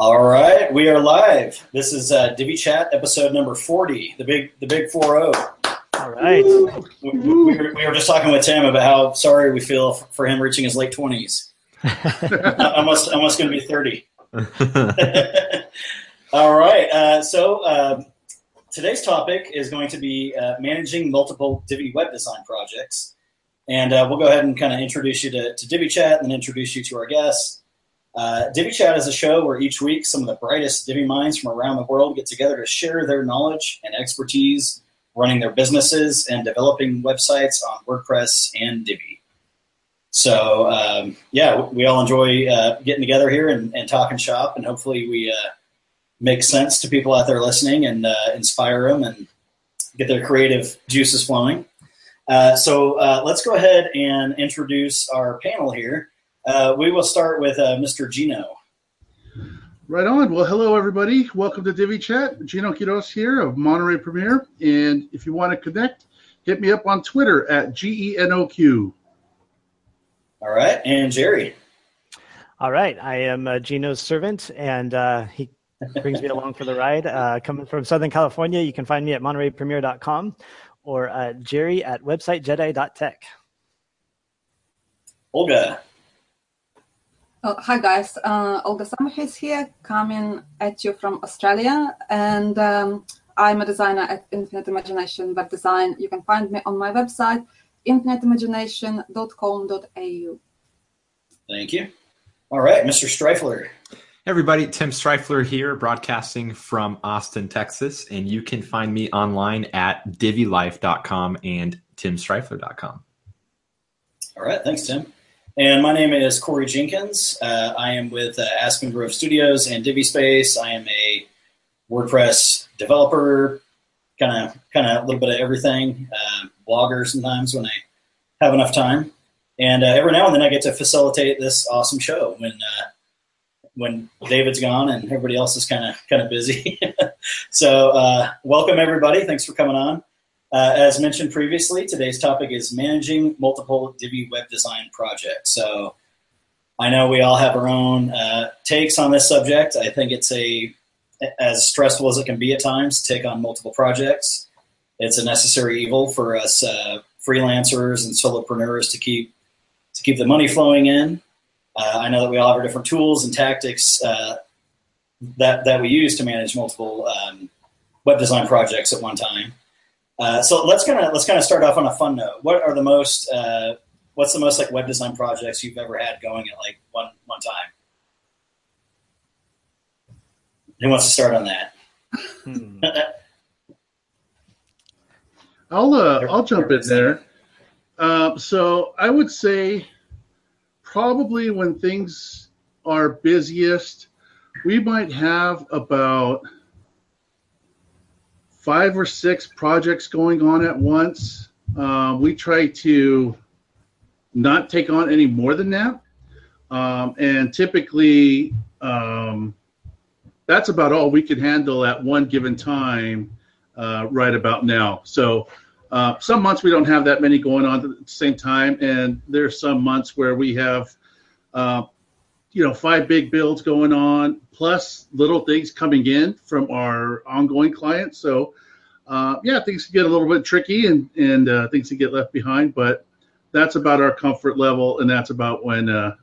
All right, we are live. This is uh, Divi Chat episode number forty, the big the big four zero. All right. We, we, were, we were just talking with Tim about how sorry we feel for him reaching his late twenties. almost almost going to be thirty. All right, uh, so uh, today's topic is going to be uh, managing multiple Divi web design projects, and uh, we'll go ahead and kind of introduce you to, to Divi Chat and then introduce you to our guests. Uh, Divi Chat is a show where each week some of the brightest Divi minds from around the world get together to share their knowledge and expertise running their businesses and developing websites on WordPress and Divi. So, um, yeah, we all enjoy uh, getting together here and, and, talking shop, and hopefully we uh, make sense to people out there listening and uh, inspire them and get their creative juices flowing. Uh, so, uh, let's go ahead and introduce our panel here. Uh, we will start with uh, Mr. Geno. Right on. Well, hello, everybody. Welcome to Divi Chat. Geno Quiroz here of Monterey Premier. And if you want to connect, hit me up on Twitter at G-E-N-O-Q. All right. And Jerry. All right. I am uh, Geno's servant, and uh, he brings me along for the ride. Uh, coming from Southern California, you can find me at montereypremier.com or uh, Jerry at websitejedi.tech. Olga. Oh, hi guys, uh, Olga Summerhis here, coming at you from Australia, and um, I'm a designer at Infinite Imagination Web Design. You can find me on my website, infiniteimagination.com.au. Thank you. All right, Mr. Strifler. Hey everybody, Tim Strifler here, broadcasting from Austin, Texas, and you can find me online at divilife.com and timstrifler.com. All right, thanks, Tim. And my name is Corey Jenkins. Uh, I am with uh, Aspen Grove Studios and Divi Space. I am a WordPress developer, kind of, kind of a little bit of everything. Uh, blogger sometimes when I have enough time, and uh, every now and then I get to facilitate this awesome show when uh, when David's gone and everybody else is kind of kind of busy. so uh, welcome everybody. Thanks for coming on. Uh, as mentioned previously, today's topic is managing multiple Divi web design projects. So I know we all have our own uh, takes on this subject. I think it's a as stressful as it can be at times to take on multiple projects. It's a necessary evil for us uh, freelancers and solopreneurs to keep to keep the money flowing in. Uh, I know that we all have our different tools and tactics uh, that that we use to manage multiple um, web design projects at one time. Uh, so let's kind of let's kind of start off on a fun note. What are the most uh, what's the most like web design projects you've ever had going at like one one time? Who wants to start on that? Hmm. I'll uh, I'll jump in there. Uh, so I would say probably when things are busiest, we might have about five or six projects going on at once. Um, we try to not take on any more than that. Um, and typically, um, that's about all we can handle at one given time uh, right about now. So, uh, some months we don't have that many going on at the same time, and there's some months where we have, uh, you know, five big builds going on, plus little things coming in from our ongoing clients. So, uh, yeah, things get a little bit tricky and and uh, things get left behind, but that's about our comfort level, and that's about when uh,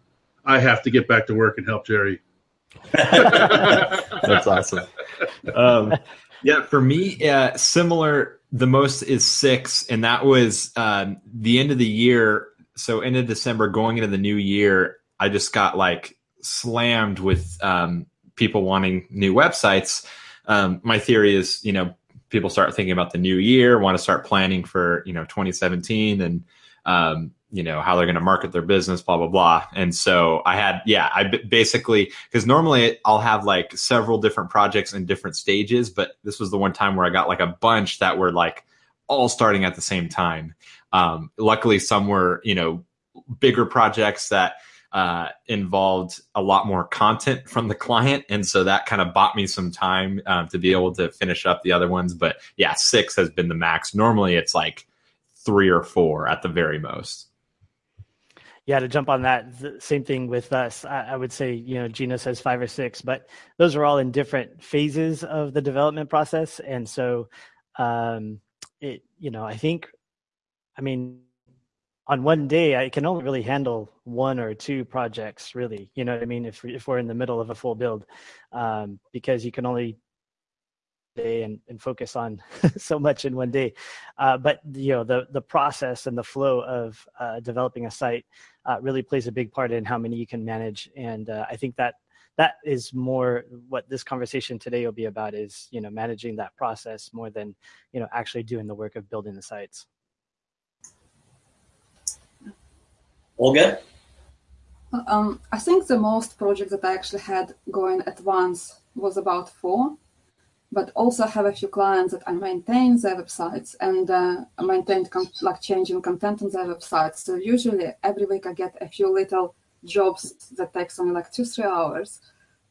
I have to get back to work and help Jerry. that's awesome. Um, yeah, for me, uh, similar. The most is six, and that was um, the end of the year. So end of December, going into the new year, I just got like slammed with um, people wanting new websites. Um, my theory is, you know, people start thinking about the new year, want to start planning for you know 2017 and um, you know how they're going to market their business, blah blah blah. And so I had yeah, I basically because normally I'll have like several different projects in different stages, but this was the one time where I got like a bunch that were like all starting at the same time. Um, luckily, some were you know bigger projects that uh, involved a lot more content from the client, and so that kind of bought me some time um, to be able to finish up the other ones. But yeah, six has been the max. Normally, it's like three or four at the very most. yeah, to jump on that, same thing with us. I, I, would say, you know, Geno says five or six, but those are all in different phases of the development process. And so, um, it, you know, I think, I mean, on one day, I can only really handle one or two projects, really. You know what I mean? If, if we're in the middle of a full build, um, because you can only day and, and focus on so much in one day. Uh, but you know the the process and the flow of uh, developing a site uh, really plays a big part in how many you can manage. And uh, I think that that is more what this conversation today will be about is you know managing that process more than you know actually doing the work of building the sites. Olga. Um, I think the most projects that I actually had going at once was about four but also have a few clients that I maintain their websites and uh, maintain like changing content on their websites. So usually every week I get a few little jobs that takes only like two, three hours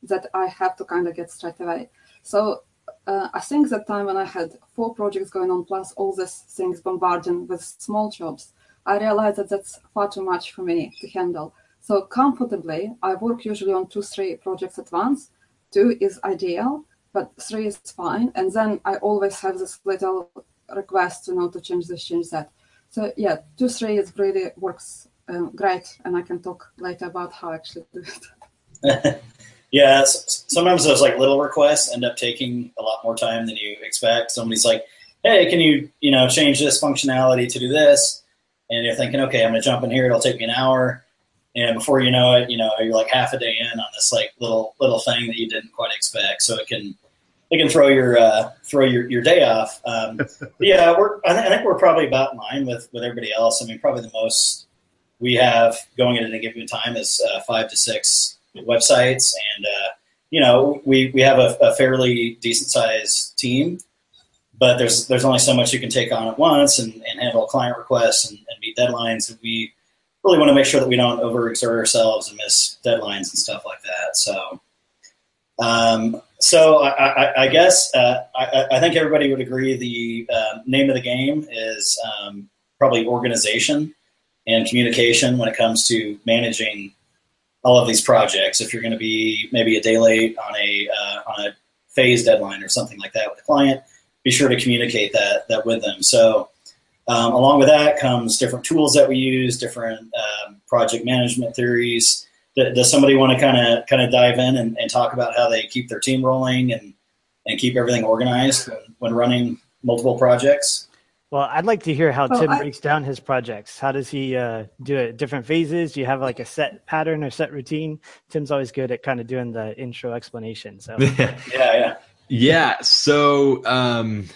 that I have to kind of get straight away. So uh, I think that time when I had four projects going on plus all these things bombarding with small jobs, I realized that that's far too much for me to handle. So comfortably, I work usually on two, three projects at once. Two is ideal but three is fine. And then I always have this little request, you know, to change this, change that. So yeah, two, three is really works um, great. And I can talk later about how I actually do it. yeah, sometimes those like little requests end up taking a lot more time than you expect. Somebody's like, hey, can you, you know, change this functionality to do this? And you're thinking, okay, I'm going to jump in here. It'll take me an hour. And before you know it, you know, you're like half a day in on this like little, little thing that you didn't quite expect. So it can, it can throw your uh, throw your, your day off. Um, yeah, we're I, th- I, think we're probably about in line with with everybody else. I mean, probably the most we have going at any given time is uh, five to six websites, and uh, you know we we have a, a fairly decent sized team, but there's there's only so much you can take on at once and, and handle client requests and, and meet deadlines. And we really want to make sure that we don't overexert ourselves and miss deadlines and stuff like that. So. Um, so I, I, I guess uh, I, I, think everybody would agree the uh, name of the game is um, probably organization and communication when it comes to managing all of these projects. If you're going to be maybe a day late on a uh, on a phase deadline or something like that with a client, be sure to communicate that that with them. So um, along with that comes different tools that we use, different um, project management theories does somebody want to kind of kind of dive in and, and, talk about how they keep their team rolling and and keep everything organized when, when running multiple projects? Well, I'd like to hear how Tim I, breaks down his projects. How does he uh, do it? Different phases? Do you have like a set pattern or set routine? Tim's always good at kind of doing the intro explanation. So yeah, yeah, yeah. So um,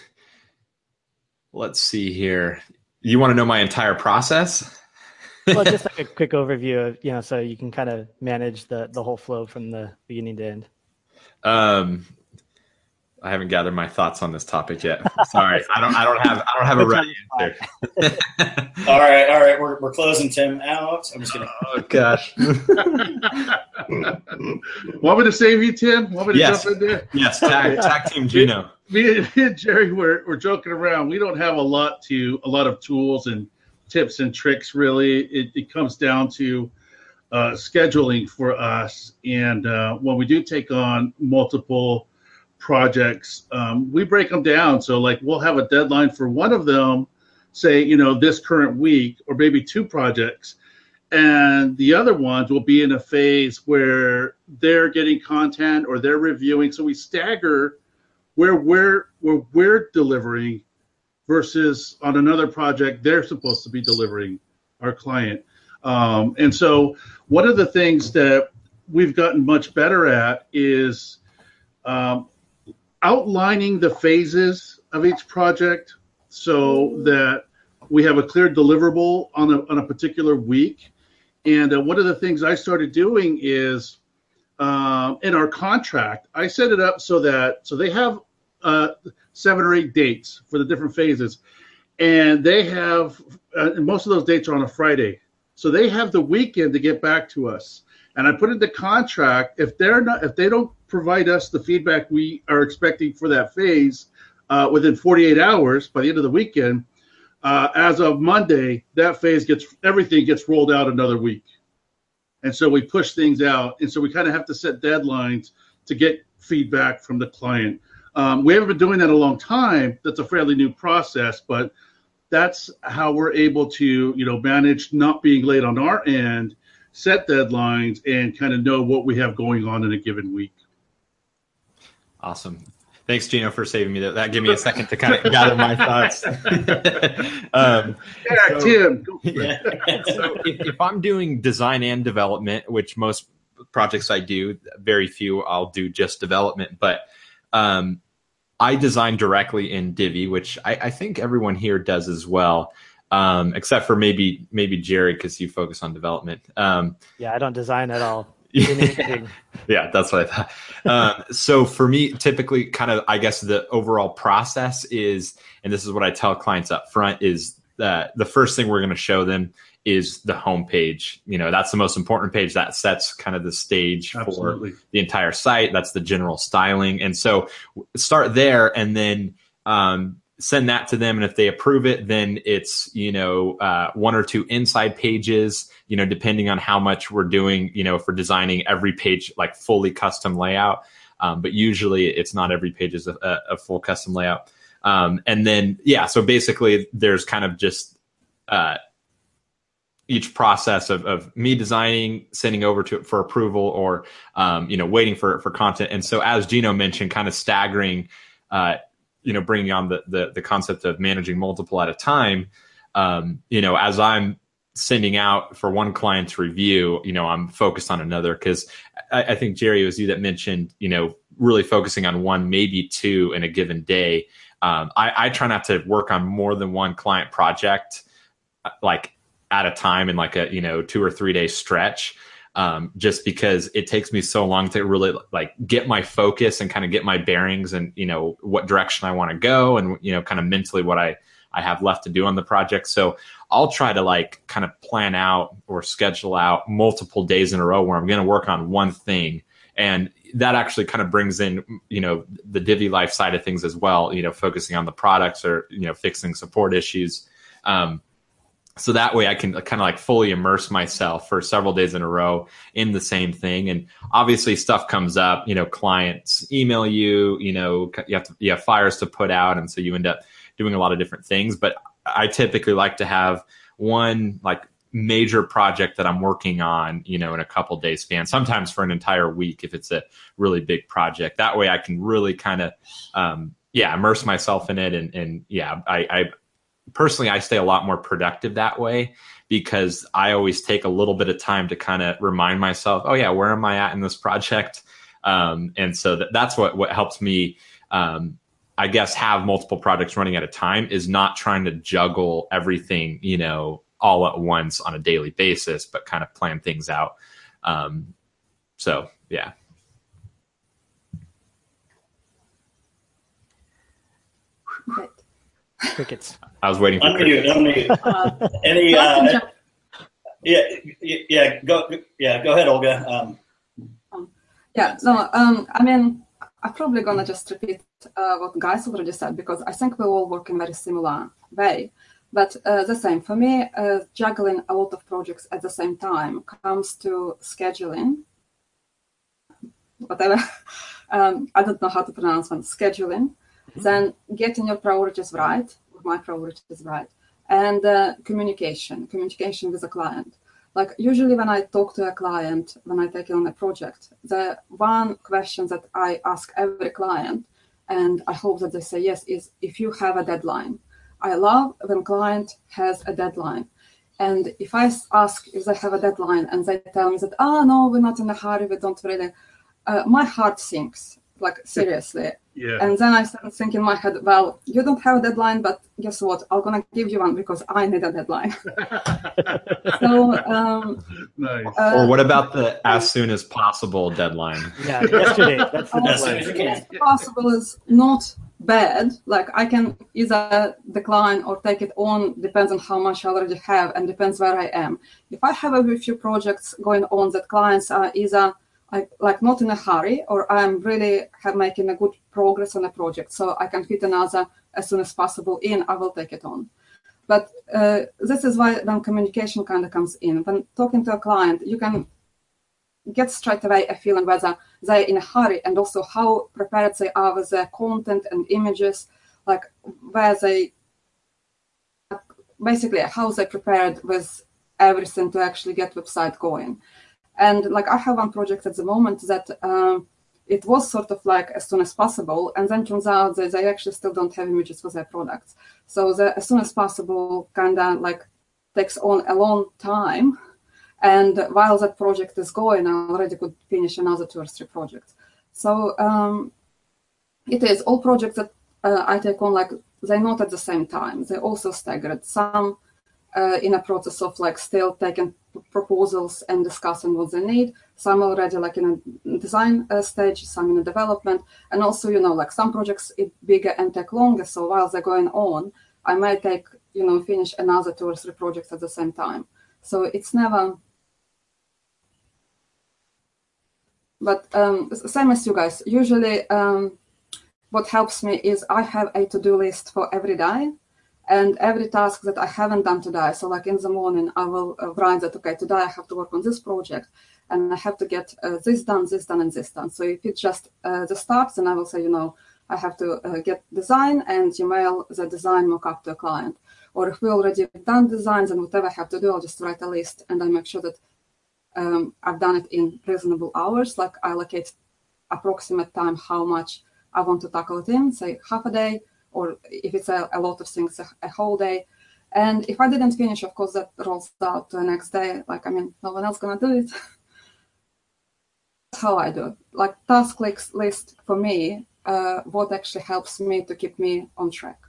let's see here. You want to know my entire process? well, just like a quick overview of you know, so you can kind of manage the the whole flow from the beginning to end. Um, I haven't gathered my thoughts on this topic yet. Sorry, I don't. I don't have. I don't have a right answer. all right, all right. We're we're closing Tim out. I'm just gonna. Oh gosh. what would to save you, Tim? Want me to yes. jump in there? Yes. Tag, tag team Geno. Me, me and Jerry were we're joking around. We don't have a lot to a lot of tools and tips and tricks. Really, it, it comes down to uh, scheduling for us. And uh, when we do take on multiple projects, um, we break them down. So, like, we'll have a deadline for one of them, say, you know, this current week, or maybe two projects. And the other ones will be in a phase where they're getting content or they're reviewing. So we stagger where we're where we're delivering versus on another project they're supposed to be delivering our client. Um, and so, one of the things that we've gotten much better at is um, outlining the phases of each project so that we have a clear deliverable on a, on a particular week. And uh, one of the things I started doing is um, in our contract, I set it up so that so they have uh, seven or eight dates for the different phases, and they have uh, most of those dates are on a Friday, so they have the weekend to get back to us. And I put in the contract if they're not if they don't provide us the feedback we are expecting for that phase uh, within 48 hours by the end of the weekend, uh, as of Monday, that phase gets everything gets rolled out another week, and so we push things out, and so we kind of have to set deadlines to get feedback from the client. Um, we haven't been doing that a long time. That's a fairly new process, but that's how we're able to you know manage not being late on our end, set deadlines, and kind of know what we have going on in a given week. Awesome. Thanks, Geno, for saving me. That, that gave me a second to kind of gather my thoughts. um, yeah, so, Tim. Yeah. so if, if, I'm doing design and development, which most projects I do, very few I'll do just development, but um, I design directly in Divi, which I, I think everyone here does as well. Um, except for maybe maybe Jerry because you focus on development. Um, yeah, I don't design at all. yeah, that's what I thought. Um, so for me, typically, kind of, I guess the overall process is, and this is what I tell clients up front, is that the first thing we're going to show them is the homepage. You know, that's the most important page that sets kind of the stage Absolutely. for the entire site. That's the general styling, and so start there, and then um, send that to them and if they approve it then it's you know uh, one or two inside pages you know depending on how much we're doing you know for designing every page like fully custom layout. Um, but usually it's not every page is a, a full custom layout. Um, and then yeah so basically there's kind of just uh, each process of, of me designing sending over to for approval or um, you know waiting for for content. And so as geno mentioned kind of staggering uh, you know bringing on the the, the concept of managing multiple at a time um, you know as i'm sending out for one client's review you know i'm focused on another. Because I, I, think jerry it was you that mentioned you know really focusing on one maybe two in a given day. Um, I, I try not to work on more than one client project uh, like at a time in like a you know two or three day stretch um, just because it takes me so long to really like get my focus and kind of get my bearings and you know what direction I want to go and you know kind of mentally what I I have left to do on the project. So I'll try to like kind of plan out or schedule out multiple days in a row where I'm going to work on one thing and that actually kind of brings in you know the Divi life side of things as well you know focusing on the products or you know fixing support issues um, so that way I can kind of like fully immerse myself for several days in a row in the same thing. And obviously stuff comes up, you know, clients email you, you know, you have to, you have fires to put out. And so you end up doing a lot of different things. But I typically like to have one like major project that I'm working on, you know, in a couple days span, sometimes for an entire week if it's a really big project. That way I can really kind of, um, yeah, immerse myself in it. And, and yeah, I, I personally, I stay a lot more productive that way because I always take a little bit of time to kind of remind myself, oh yeah, where am I at in this project? Um, and so that, that's what what helps me, um, I guess, have multiple projects running at a time is not trying to juggle everything, you know, all at once on a daily basis, but kind of plan things out. Um, so yeah. Crickets. I was waiting for unmute, unmute. Uh, Any? Uh, yeah, yeah. Go. Yeah, go ahead, Olga. Um, um, yeah. No. Um. I mean, I'm probably gonna just repeat uh, what guys already said because I think we all work in very similar way. But uh, the same for me, uh, juggling a lot of projects at the same time comes to scheduling. Whatever. um, I don't know how to pronounce one. Scheduling then getting your priorities right, my priorities right, and uh, communication, communication with a client. Like usually when I talk to a client, when I take on a project, the one question that I ask every client, and I hope that they say yes, is if you have a deadline. I love when client has a deadline. And if I ask if they have a deadline and they tell me that, oh, no, we're not in a hurry, we don't really, uh, my heart sinks like seriously. Yeah. And then I started thinking in my head, well, you don't have a deadline, but guess what? I'm gonna give you one because I need a deadline. so um, nice. Uh, or what about the as soon as possible deadline? Yeah, yesterday. That's the deadline. As soon as possible is not bad. Like I can either decline or take it on, depends on how much I already have and depends where I am. If I have a few projects going on that clients are either I, like not in a hurry or I'm really have making a good progress on a project so I can fit another as soon as possible in, I will take it on. But uh, this is why then communication kind of comes in. When talking to a client, you can get straight away a feeling whether they're in a hurry and also how prepared they are with their content and images, like where they basically how they prepared with everything to actually get website going. And like I have one project at the moment that um, it was sort of like as soon as possible, and then turns out that they actually still don't have images for their products. So the as soon as possible kind of like takes on a long time. And while that project is going, I already could finish another two or three projects. So um, it is all projects that uh, I take on like they're not at the same time. They're also staggered. Some uh, in a process of like still taking proposals and discussing what they need. Some already like in a design uh, stage, some in a development, and also you know like some projects it bigger and take longer. So while they're going on, I might take you know finish another two or three projects at the same time. So it's never. But um, same as you guys. Usually, um, what helps me is I have a to-do list for every day and every task that I haven't done today. So like in the morning, I will uh, write that, okay, today I have to work on this project and I have to get uh, this done, this done, and this done. So if it's just uh, the start, then I will say, you know, I have to uh, get design and email the design mockup to a client. Or if we already done designs and whatever I have to do, I'll just write a list and I make sure that um, I've done it in reasonable hours. Like I allocate approximate time how much I want to tackle it in, say half a day, or if it's a, a lot of things, a, a, whole day. And if I didn't finish, of course, that rolls out to the next day. Like, I mean, no one else gonna do it. That's how I do it. Like task list for me, uh, what actually helps me to keep me on track.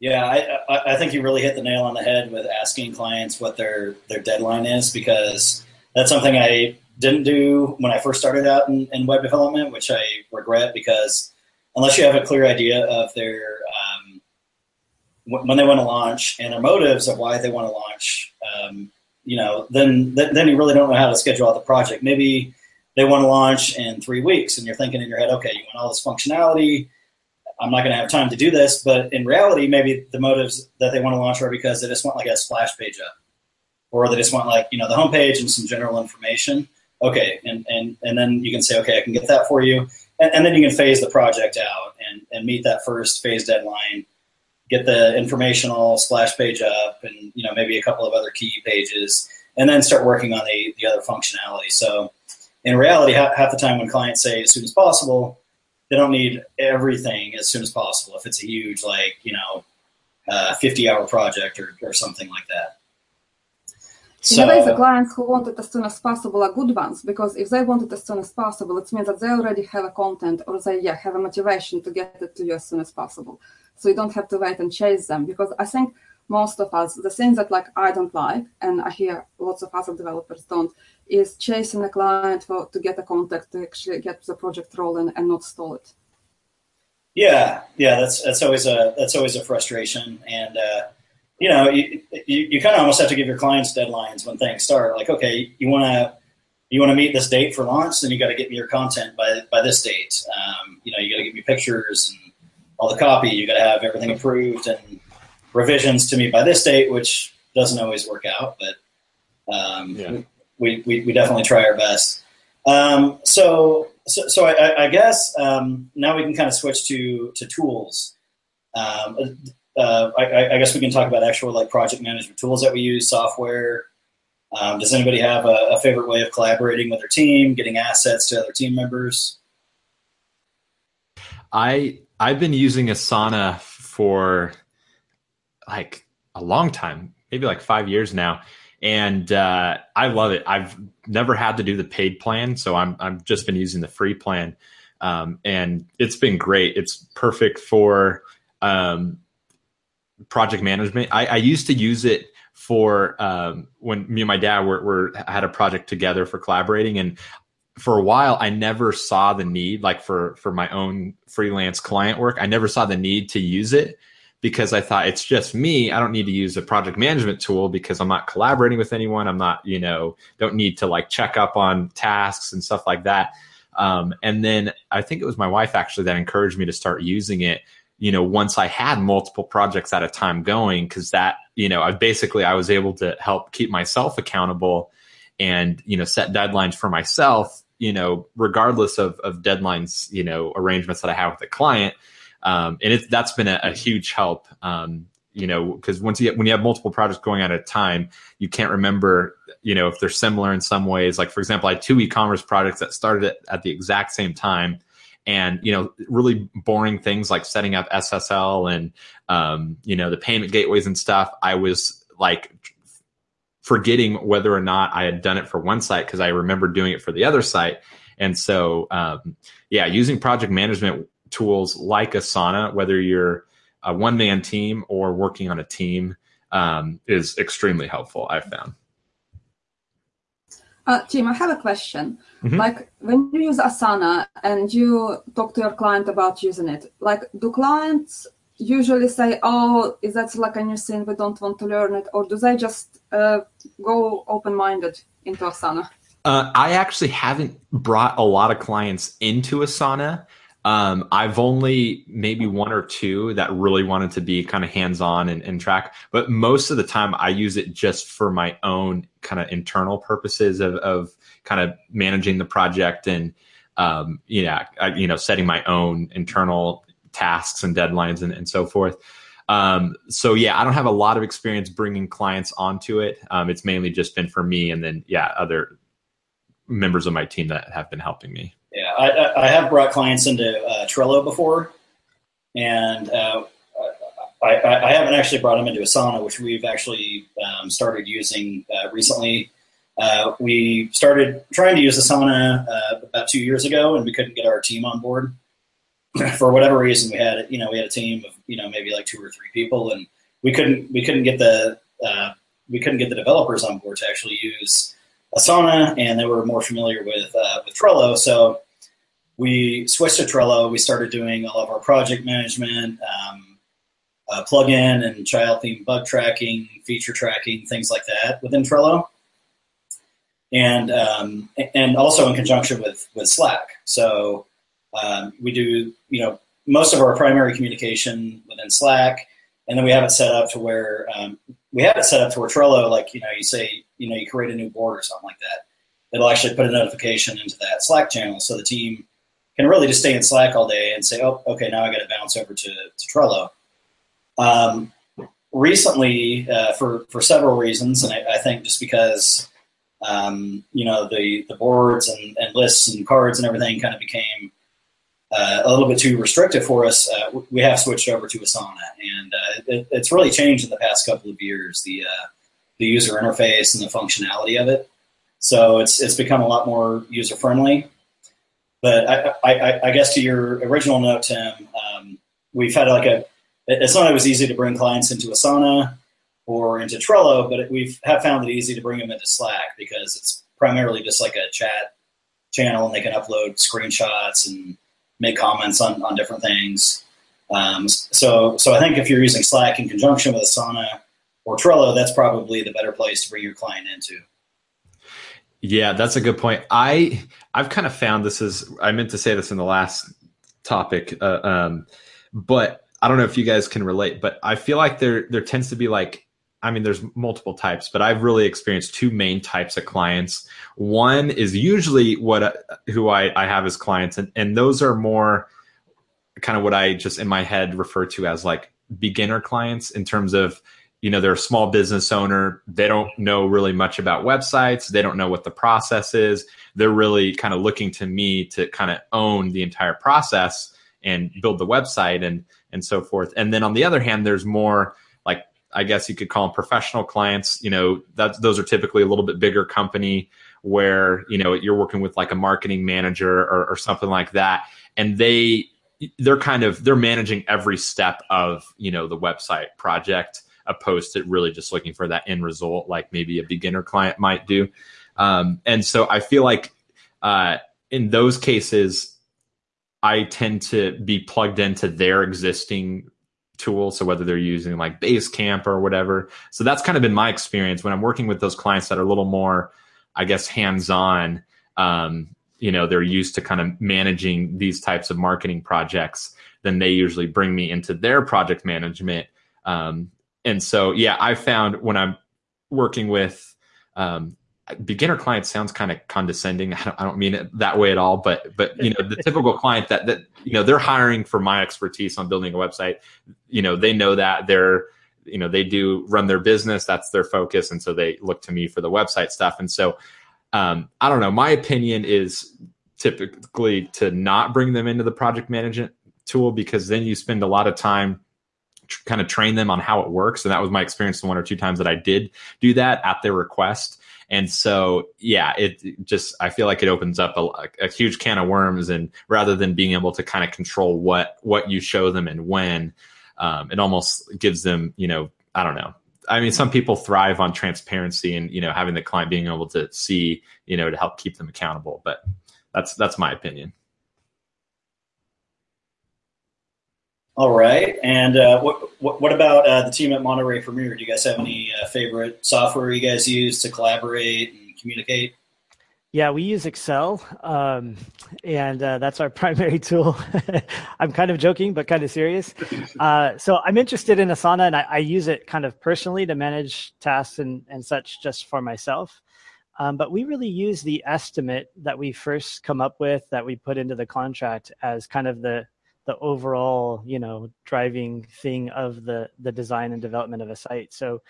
Yeah, I, I think you really hit the nail on the head with asking clients what their their deadline is because that's something I didn't do when I first started out in, in web development, which I regret because unless you have a clear idea of their um, when they want to launch and their motives of why they want to launch, um, you know, then then you really don't know how to schedule out the project. Maybe they want to launch in three weeks, and you're thinking in your head, okay, you want all this functionality. I'm not going to have time to do this, but in reality, maybe the motives that they want to launch are because they just want like a splash page up, or they just want like you know the homepage and some general information. Okay, and and and then you can say, okay, I can get that for you and, and, then you can phase the project out and, and meet that first phase deadline get the informational splash page up and you know maybe a couple of other key pages and then start working on the, the other functionality. So in reality half, half the time when clients say as soon as possible they don't need everything as soon as possible. If it's a huge like you know uh, 50 hour project or, or something like that so, in the clients who want it as soon as possible are good ones because if they want it as soon as possible, it means that they already have a content or they yeah have a motivation to get it to you as soon as possible. So you don't have to wait and chase them because I think most of us the things that like I don't like and I hear lots of other developers don't is chasing a client for to get a contact to actually get the project rolling and not stall it. Yeah, yeah, that's that's always a that's always a frustration and. uh you know, you, you, you kind of almost have to give your clients deadlines when things start. Like, okay, you want to you want to meet this date for launch, then you got to get me your content by by this date. Um, you know, you got to get me pictures and all the copy. You got to have everything approved and revisions to me by this date, which doesn't always work out, but um, yeah. we, we, we definitely try our best. Um, so so, so I, I guess um, now we can kind of switch to to tools. Uh, I, I, guess we can talk about actual like project management tools that we use, software. Um, does anybody have a, a, favorite way of collaborating with their team, getting assets to other team members? I I've been using Asana for like a long time, maybe like five years now, and uh, I love it. I've never had to do the paid plan, so I'm I've just been using the free plan, um, and it's been great. It's perfect for um, project management. I, I used to use it for um, when me and my dad were, were had a project together for collaborating, and for a while I never saw the need, like for for my own freelance client work, I never saw the need to use it because I thought it's just me. I don't need to use a project management tool because I'm not collaborating with anyone. I'm not, you know, don't need to like check up on tasks and stuff like that. Um, and then I think it was my wife actually that encouraged me to start using it you know, once I had multiple projects at a time going, because that, you know, I basically I was able to help keep myself accountable and, you know, set deadlines for myself, you know, regardless of, of deadlines, you know, arrangements that I have with the client. Um, and it, that's been a, a huge help. Um, you know, because once you when you have multiple projects going at a time, you can't remember, you know, if they're similar in some ways. Like for example, I had two e-commerce projects that started at, at the exact same time, and you know really boring things like setting up ssl and um, you know the payment gateways and stuff i was like forgetting whether or not i had done it for one site because i remember doing it for the other site. And so um, yeah using project management tools like asana whether you're a one-man team or working on a team um, is extremely helpful i've found uh, Tim, I have a question. Mm-hmm. Like when you use Asana and you talk to your client about using it, like do clients usually say, "Oh, is that like a new thing? We don't want to learn it," or do they just uh, go open-minded into Asana? Uh, I actually haven't brought a lot of clients into Asana. Um, I've only maybe one or two that really wanted to be kind of hands on and, and, track, but most of the time I use it just for my own kind of internal purposes of, of kind of managing the project and, um, yeah, I, you know, setting my own internal tasks and deadlines and, and so forth. Um, so yeah, I don't have a lot of experience bringing clients onto it. Um, it's mainly just been for me and then, yeah, other members of my team that have been helping me. Yeah, I, I have brought clients into uh, Trello before, and uh, I, I, haven't actually brought them into Asana, which we've actually um, started using uh, recently. Uh, we started trying to use Asana uh, about two years ago, and we couldn't get our team on board for whatever reason. We had you know we had a team of you know maybe like two or three people, and we couldn't we couldn't get the uh, we couldn't get the developers on board to actually use Asana, and they were more familiar with with Trello. So we switched to Trello. We started doing all of our project management, um, uh, plugin and child theme bug tracking, feature tracking, things like that within Trello, and um, and also in conjunction with with Slack. So um, we do you know most of our primary communication within Slack, and then we have it set up to where um, we have it set up to where Trello, like you know, you say you know you create a new board or something like that, it'll actually put a notification into that Slack channel, so the team can really just stay in Slack all day and say, oh, okay, now I got to bounce over to, to Trello. Um, recently, uh, for, for several reasons, and I, I think just because, um, you know, the, the boards and, and lists and cards and everything kind of became uh, a little bit too restrictive for us, uh, we have switched over to Asana. And uh, it, it's really changed in the past couple of years, the, uh, the user interface and the functionality of it. So it's, it's become a lot more user friendly. But I, I, I, guess to your original note, Tim, um, we've had like a. It's not always easy to bring clients into Asana or into Trello, but we've have found it easy to bring them into Slack because it's primarily just like a chat channel, and they can upload screenshots and make comments on, on different things. Um, so, so I think if you're using Slack in conjunction with Asana or Trello, that's probably the better place to bring your client into. Yeah, that's a good point. I I've kind of found this is I meant to say this in the last topic, uh, um, but I don't know if you guys can relate. But I feel like there there tends to be like I mean, there's multiple types, but I've really experienced two main types of clients. One is usually what who I, I have as clients, and, and those are more kind of what I just in my head refer to as like beginner clients in terms of you know they're a small business owner. They don't know really much about websites. They don't know what the process is. They're really kind of looking to me to kind of own the entire process and build the website and and so forth. And then on the other hand there's more like i guess you could call them professional clients. You know that those are typically a little bit bigger company where you know you're working with like a marketing manager or, or something like that. And they they're kind of they're managing every step of you know the website project opposed to really just looking for that end result like maybe a beginner client might do. Um, and so I feel like uh, in those cases, I tend to be plugged into their existing tools. So whether they're using like Basecamp or whatever. So that's kind of been my experience when I'm working with those clients that are a little more, I guess, hands on. Um, you know, they're used to kind of managing these types of marketing projects then they usually bring me into their project management. Um, and so, yeah, I found when I'm working with um, beginner clients sounds kind of condescending. I don't, I don't, mean it that way at all, but but you know the typical client that that you know they're hiring for my expertise on building a website. You know they know that they're you know they do run their business. That's their focus, and so they look to me for the website stuff. And so um, I don't know. My opinion is typically to not bring them into the project management tool because then you spend a lot of time kind of train them on how it works and that was my experience the one or two times that i did do that at their request and so, yeah, it just, I feel like it opens up a, a huge can of worms. And rather than being able to kind of control what, what you show them and when, um, it almost gives them, you know, I don't know. I mean, some people thrive on transparency and, you know, having the client being able to see, you know, to help keep them accountable. But that's, that's my opinion. All right. And uh, what, what, what about uh, the team at Monterey Premier? Do you guys have any uh, favorite software you guys use to collaborate and communicate? Yeah, we use Excel, um, and uh, that's our primary tool. I'm kind of joking, but kind of serious. Uh, so I'm interested in Asana, and I, I, use it kind of personally to manage tasks and, and such just for myself. Um, but we really use the estimate that we first come up with that we put into the contract as kind of the the overall you know driving thing of the the design and development of a site. So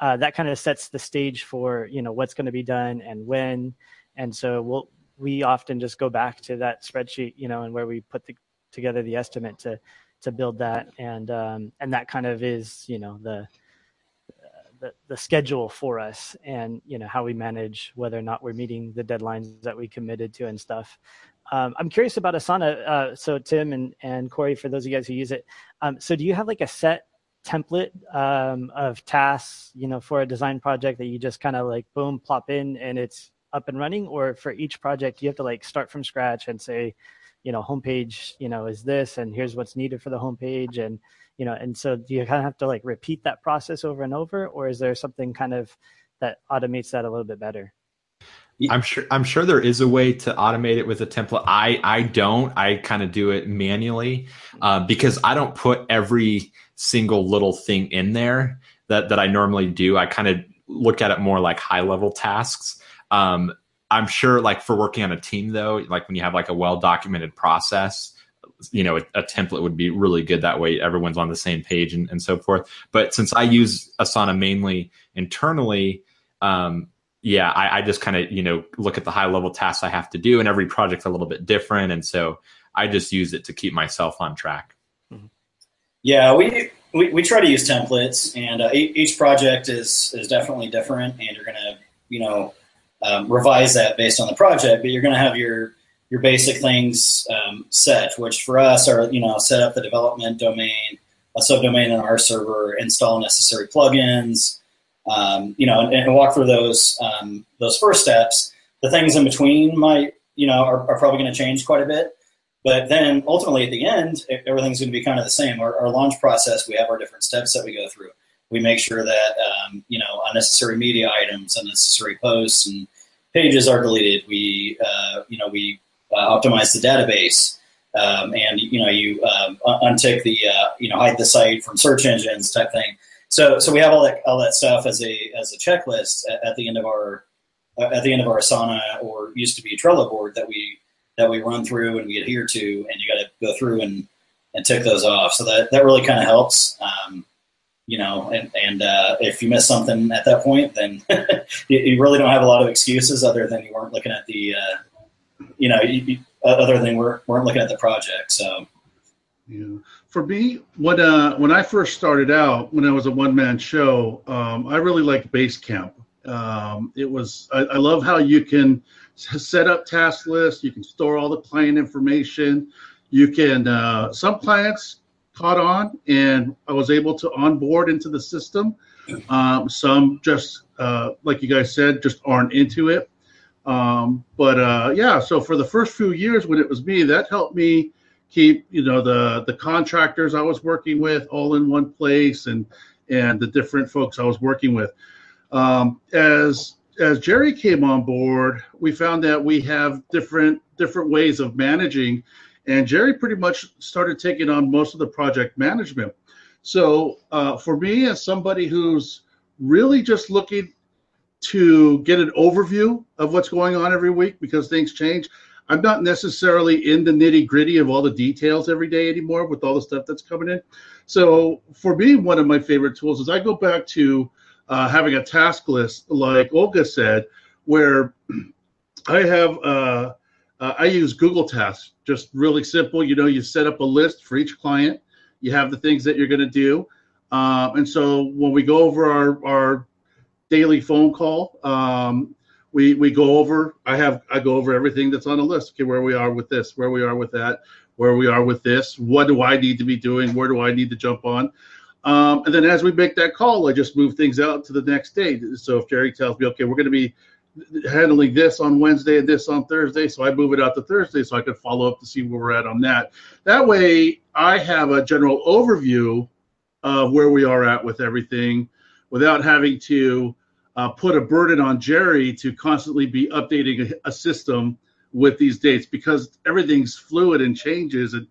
uh, that kind of sets the stage for you know what's going to be done and when. And so we'll we often just go back to that spreadsheet you know and where we put the, together the estimate to to build that. And um, and that kind of is you know the the, the schedule for us and you know how we manage whether or not we're meeting the deadlines that we committed to and stuff um, I'm curious about Asana. Uh, so Tim and, and Corey, for those of you guys who use it, um, so do you have like a set template um, of tasks, you know, for a design project that you just kind of like boom, plop in and it's up and running? Or for each project, you have to like start from scratch and say, you know, homepage, you know, is this and here's what's needed for the homepage and you know, and so do you kind of have to like repeat that process over and over, or is there something kind of that automates that a little bit better? I'm sure I'm sure there is a way to automate it with a template. I I don't. I kind of do it manually uh, because I don't put every single little thing in there that that I normally do. I kind of look at it more like high level tasks. Um, I'm sure, like for working on a team, though, like when you have like a well documented process, you know, a, a, template would be really good. That way, everyone's on the same page and, and so forth. But since I use Asana mainly internally, um, yeah, I, I just kind of you know look at the high level tasks I have to do, and every project's a little bit different, and so I just use it to keep myself on track. Mm-hmm. Yeah, we, we, we try to use templates, and uh, each project is is definitely different, and you're gonna you know um, revise that based on the project, but you're gonna have your your basic things um, set, which for us are you know set up the development domain, a subdomain in our server, install necessary plugins um, you know, and, and, walk through those um, those first steps. The things in between might, you know, are, are probably going to change quite a bit. But then ultimately at the end, everything's going to be kind of the same. Our, our, launch process, we have our different steps that we go through. We make sure that, um, you know, unnecessary media items, unnecessary posts and pages are deleted. We, uh, you know, we uh, optimize the database. Um, and, you know, you um, untick the, uh, you know, hide the site from search engines type thing. So so we have all that all that stuff as a as a checklist at, at the end of our at the end of our Asana or used to be Trello board that we that we run through and we adhere to, and you got to go through and and tick those off. So that that really kind of helps. Um, you know, and, and uh, if you miss something at that point, then you, you, really don't have a lot of excuses other than you weren't looking at the, uh, you know, you, you, other than we weren't looking at the project. So yeah. For me, when uh, when I first started out, when I was a one man show, um, I really liked Basecamp. Um, it was I, I, love how you can set up task lists, you can store all the client information, you can uh, some clients caught on, and I was able to onboard into the system. Um, some just uh, like you guys said, just aren't into it. Um, but uh, yeah, so for the first few years when it was me, that helped me keep you know the the contractors I was working with all in one place and and the different folks I was working with. Um, as as Jerry came on board, we found that we have different different ways of managing, and Jerry pretty much started taking on most of the project management. So uh, for me, as somebody who's really just looking to get an overview of what's going on every week because things change. I'm not necessarily in the nitty gritty of all the details every day anymore with all the stuff that's coming in. So for me, one of my favorite tools is I go back to uh, having a task list, like Olga said, where I have uh, uh, I use Google Tasks, just really simple. You know, you set up a list for each client. You have the things that you're going to do, um, and so when we go over our our daily phone call, um, we we go over. I have I go over everything that's on the list. Okay, where we are with this, where we are with that, where we are with this. What do I need to be doing? Where do I need to jump on? Um, and then as we make that call, I just move things out to the next day. So if Jerry tells me, okay, we're going to be handling this on Wednesday and this on Thursday, so I move it out to Thursday so I can follow up to see where we're at on that. That way, I have a general overview of where we are at with everything without having to uh, put a burden on Jerry to constantly be updating a, a, system with these dates because everything's fluid and changes. And,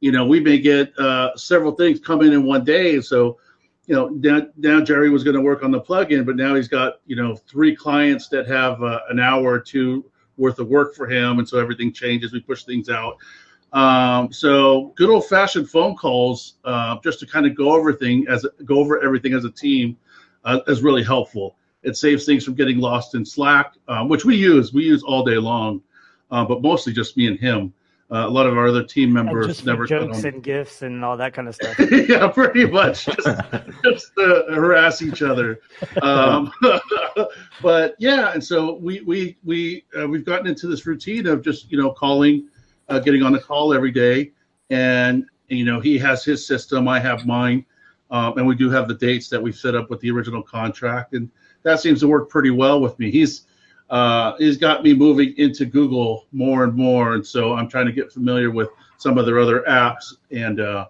you know, we may get uh, several things come in in one day. So, you know, now, now Jerry was going to work on the plugin, but now he's got, you know, three clients that have uh, an hour or two worth of work for him. And so everything changes. We push things out. Um, so good old fashioned phone calls, uh, just to kind of go over thing as go over everything as a team, uh, is really helpful. It saves things from getting lost in Slack, um, which we use. We use all day long, uh, but mostly just me and him. Uh, a lot of our other team members just never jokes and gifts and all that kind of stuff. yeah, pretty much just just uh, harass each other. Um, but yeah, and so we we we uh, we've gotten into this routine of just you know calling, uh, getting on the call every day, and you know he has his system, I have mine, um, and we do have the dates that we've set up with the original contract, and that seems to work pretty well with me. He's uh, he's got me moving into Google more and more, and so I'm trying to get familiar with some of their other apps. And uh,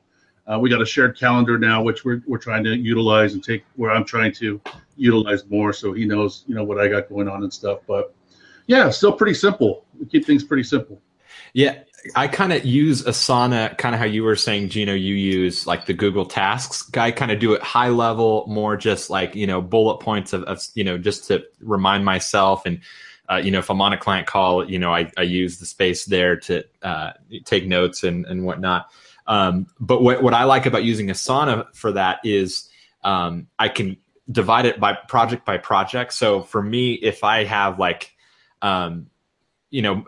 uh, we got a shared calendar now, which we're we're trying to utilize and take where I'm trying to utilize more, so he knows you know what I got going on and stuff. But yeah, still pretty simple. We keep things pretty simple. Yeah, I kind of use Asana, kind of how you were saying, Geno, you use like the Google Tasks. I kind of do it high level, more just like, you know, bullet points of, of you know, just to remind myself. And, uh, you know, if I'm on a client call, you know, I, I use the space there to uh, take notes and, and whatnot. Um, but what, what I like about using Asana for that is um, I can divide it by project by project. So for me, if I have like, um, you know,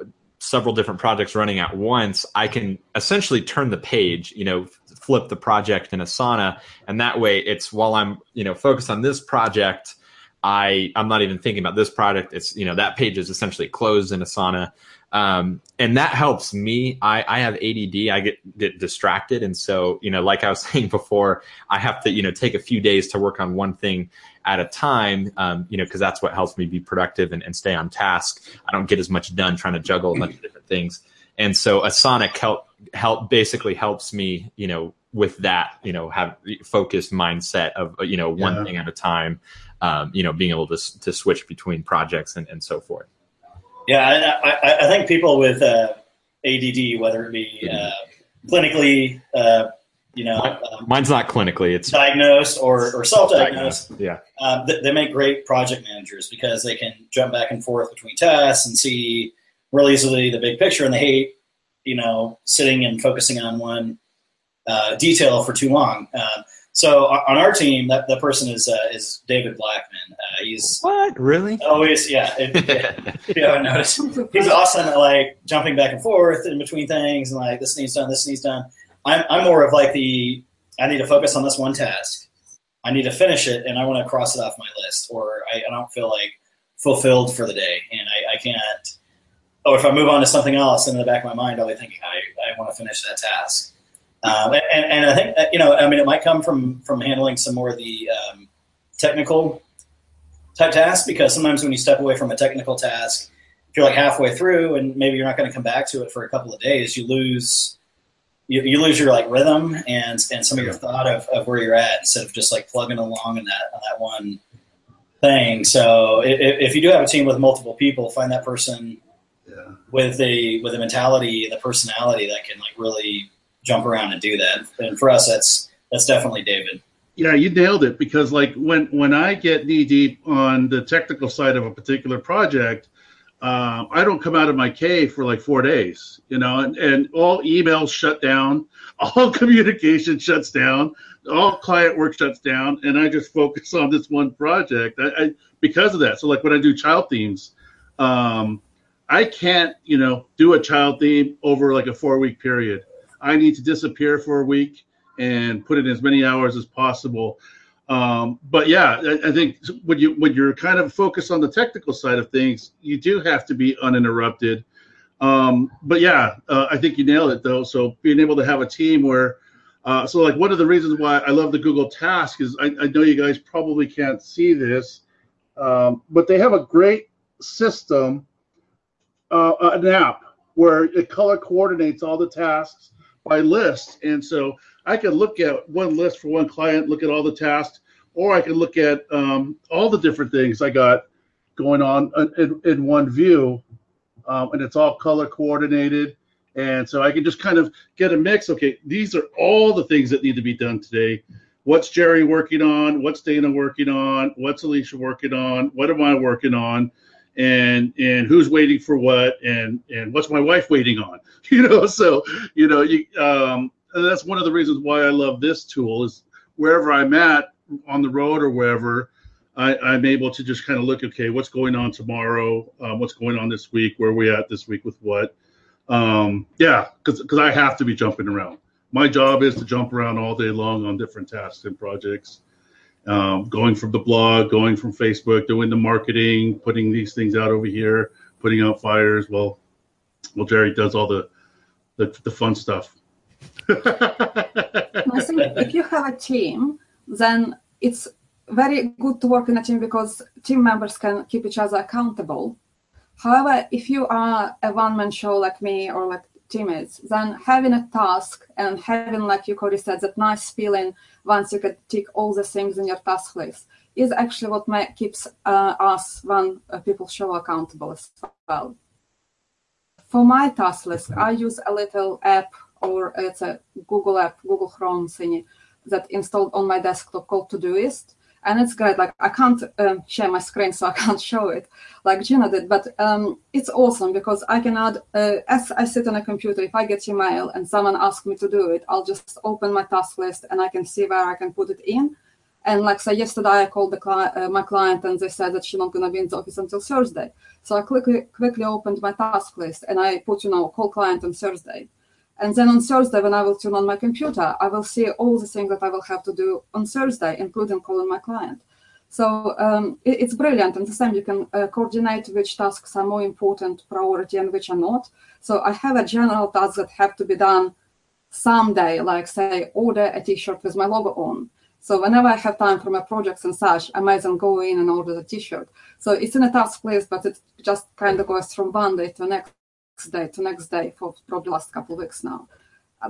several different projects running at once, I can essentially turn the page, you know, flip the project in Asana. And that way it's while I'm, you know, focused on this project, I, I'm not even thinking about this product. It's, you know, that page is essentially closed in Asana. Um, and that helps me. I, I have ADD. I get, get distracted. And so, you know, like I was saying before, I have to, you know, take a few days to work on one thing at a time, um, you know, because that's what helps me be productive and, and, stay on task. I don't get as much done trying to juggle a bunch of different things. And so Asana help help basically helps me, you know, with that, you know, have focused mindset of, you know, one yeah. thing at a time, um, you know, being able to, to switch between projects and, and so forth. Yeah, I, I, I think people with uh, ADD, whether it be uh, clinically uh, you know, um, mine's not clinically; it's diagnosed or, or self-diagnosed. Yeah, um, they, they, make great project managers because they can jump back and forth between tasks and see really easily the big picture, and they hate, you know, sitting and focusing on one uh, detail for too long. So on our team, that, that person is uh, is David Blackman. Uh, he's what really always yeah. It, yeah you know, noticed he's awesome at like jumping back and forth in between things and like this needs done, this needs done. I'm, I'm more of like the I need to focus on this one task. I need to finish it, and I want to cross it off my list, or I, I don't feel like fulfilled for the day, and I, I, can't. Oh, if I move on to something else, in the back of my mind, I'll be thinking I, I want to finish that task. Um, and, and I think you know, I mean, it might come from from handling some more of the um, technical type tasks because sometimes when you step away from a technical task, if you're like halfway through and maybe you're not going to come back to it for a couple of days, you lose you, you lose your like rhythm and and some of your thought of, of where you're at instead of just like plugging along in that on that one thing. So if, if you do have a team with multiple people, find that person. Yeah. with a with a mentality, and the personality that can like really jump around and do that. And for us, that's that's definitely David. Yeah, you nailed it because like when when I get knee deep on the technical side of a particular project, um, I don't come out of my cave for like four days, you know, and, and all emails shut down, all communication shuts down, all client work shuts down, and I just focus on this one project. I, I because of that. So like when I do child themes, um, I can't, you know, do a child theme over like a four week period. I need to disappear for a week and put in as many hours as possible. Um, but yeah, I, I, think when you when you're kind of focused on the technical side of things, you do have to be uninterrupted. Um, but yeah, uh, I think you nailed it though. So being able to have a team where, uh, so like one of the reasons why I love the Google Task is I, I know you guys probably can't see this, um, but they have a great system, uh, an app where it color coordinates all the tasks by list, and so I can look at one list for one client, look at all the tasks, or I can look at um, all the different things I got going on in, in one view, um, and it's all color coordinated. And so I can just kind of get a mix. Okay, these are all the things that need to be done today. What's Jerry working on? What's Dana working on? What's Alicia working on? What am I working on? And and who's waiting for what? And and what's my wife waiting on? You know, so you know, you um, that's one of the reasons why I love this tool is wherever I'm at on the road or wherever, I, am able to just kind of look, okay, what's going on tomorrow? Um, what's going on this week? Where are we at this week with what? Um, yeah, because I have to be jumping around. My job is to jump around all day long on different tasks and projects. Um, going from the blog, going from Facebook, doing the marketing, putting these things out over here, putting out fires. Well, well, Jerry does all the the, the fun stuff. I think if you have a team, then it's very good to work in a team because team members can keep each other accountable. However, if you are a one-man show like me or like teammates, then having a task and having, like you Corey said, that nice feeling once you can tick all the things in your task list is actually what may, keeps uh, us when uh, people show accountable as well. For my task list, I use a little app or it's a Google app, Google Chrome thingy that installed on my desktop called Todoist. And it's great. Like I can't um, share my screen, so I can't show it like Geno did. But um, it's awesome because I can add. Uh, as I sit on a computer, if I get email and someone asks me to do it, I'll just open my task list and I can see where I can put it in. And like say yesterday, I called the cli- uh, my client and they said that she's not going to be in the office until Thursday. So I quickly quickly opened my task list and I put you know call client on Thursday and then on Thursday, when I will turn on my computer, I will see all the things that I will have to do on Thursday, including calling my client. So um, it, it's brilliant. And the same, you can uh, coordinate which tasks are more important priority and which are not. So I have a general task that have to be done someday, like say, order a t-shirt with my logo on. So whenever I have time for my projects and such, I might then go in and order the t-shirt. So it's in a task list, but it just kind of goes from one day to the next day to next day for probably last couple of weeks now.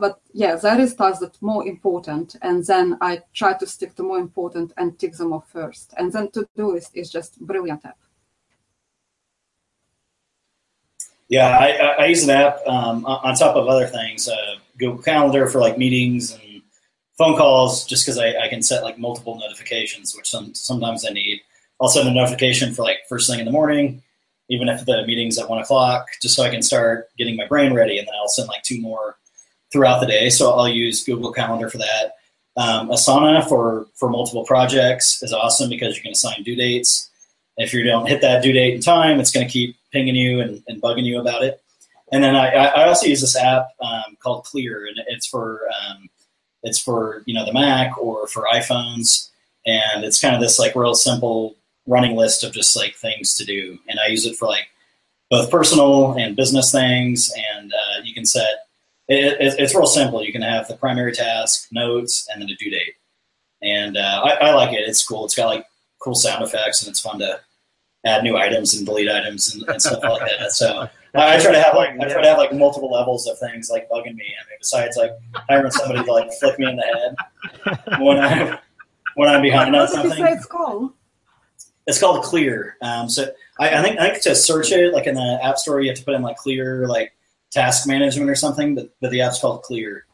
But yeah, there is tasks that more important, and then I try to stick to more important and tick them off first. And then to do list is just brilliant app. Yeah, I, I use an app um, on top of other things. Uh, Google Calendar for like meetings and phone calls, just because I, I, can set like multiple notifications, which some, sometimes I need. I'll send a notification for like first thing in the morning, even if the meeting's at one o'clock, just so I can start getting my brain ready, and then I'll send like two more throughout the day. So I'll use Google Calendar for that. Um, Asana for for multiple projects is awesome because you can assign due dates. If you don't hit that due date in time, it's going to keep pinging you and, and, bugging you about it. And then I, I also use this app um, called Clear, and it's for um, it's for you know the Mac or for iPhones, and it's kind of this like real simple running list of just like things to do, and I use it for like both personal and business things. And uh, you can set it, it, it's real simple. You can have the primary task, notes, and then a due date. And uh, I, I, like it. It's cool. It's got like cool sound effects, and it's fun to add new items and delete items and, and stuff like that. So I try to have like I try to have like multiple levels of things like bugging me. I mean, besides like hiring somebody to like flick me in the head when I when I'm behind on something. You say it's called? Clear. Um, so I, I, think I think to search it like in the App Store, you have to put in like Clear like task management or something, but but the app's called Clear.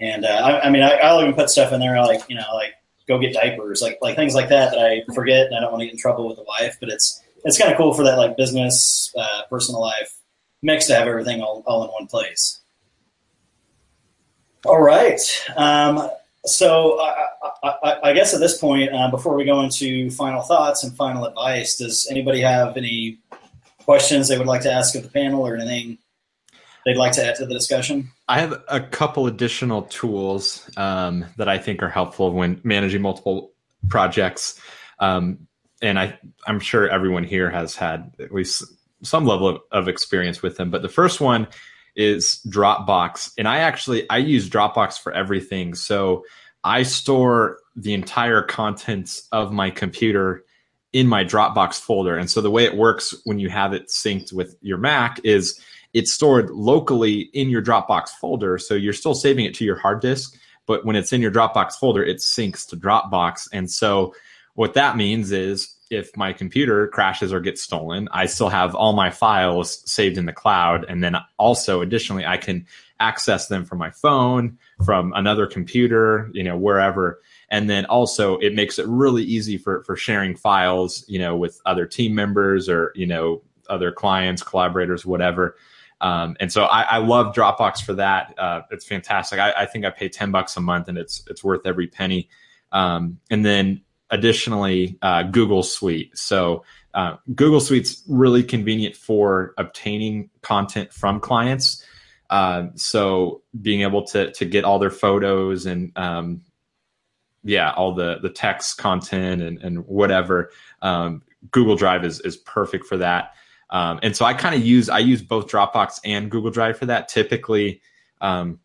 And uh, I, I, mean, I, will even put stuff in there like you know like go get diapers, like like things like that that I forget and I don't want to get in trouble with the wife. But it's it's kind of cool for that like business uh, personal life mix to have everything all, all in one place. All right. Um, so I, I, I, guess at this point, uh, before we go into final thoughts and final advice, does anybody have any questions they would like to ask of the panel or anything they'd like to add to the discussion? I have a couple additional tools um, that I think are helpful when managing multiple projects. Um, and I, I'm sure everyone here has had at least some level of, of experience with them. But the first one is Dropbox. And I actually, I use Dropbox for everything. So I store the entire contents of my computer in my Dropbox folder. And so the way it works when you have it synced with your Mac is it's stored locally in your Dropbox folder. So you're still saving it to your hard disk, but when it's in your Dropbox folder, it syncs to Dropbox. And so what that means is if my computer crashes or gets stolen, I still have all my files saved in the cloud. And then also additionally, I can access them from my phone, from another computer, you know, wherever. And then also it makes it really easy for, for sharing files, you know, with other team members or, you know, other clients, collaborators, whatever. Um, and so I, I, love Dropbox for that. Uh, it's fantastic. I, I, think I pay 10 bucks a month and it's, it's worth every penny. Um, and then additionally, uh, Google Suite. So uh, Google Suite's really convenient for obtaining content from clients. Uh, so being able to to get all their photos and um, yeah, all the the text content and and whatever. Um, Google Drive is is perfect for that. Um, and so I kind of use I use both Dropbox and Google Drive for that. Typically, um,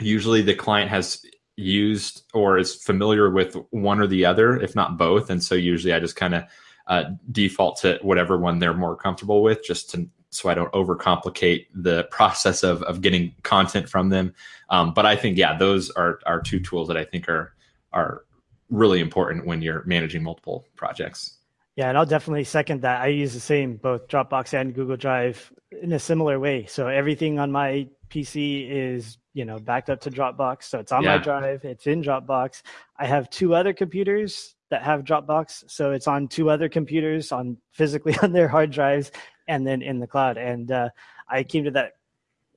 usually the client has used or is familiar with one or the other, if not both. And so usually I just kind of uh, default to whatever one they're more comfortable with, just to so I don't overcomplicate the process of of getting content from them. Um, but I think yeah, those are are two tools that I think are are really important when you're managing multiple projects. Yeah, and I'll definitely second that. I use the same, both Dropbox and Google Drive, in a similar way. So everything on my PC is, you know, backed up to Dropbox. So it's on yeah. my drive, it's in Dropbox. I have two other computers that have Dropbox. So it's on two other computers on physically on their hard drives and then in the cloud. And uh, I came to that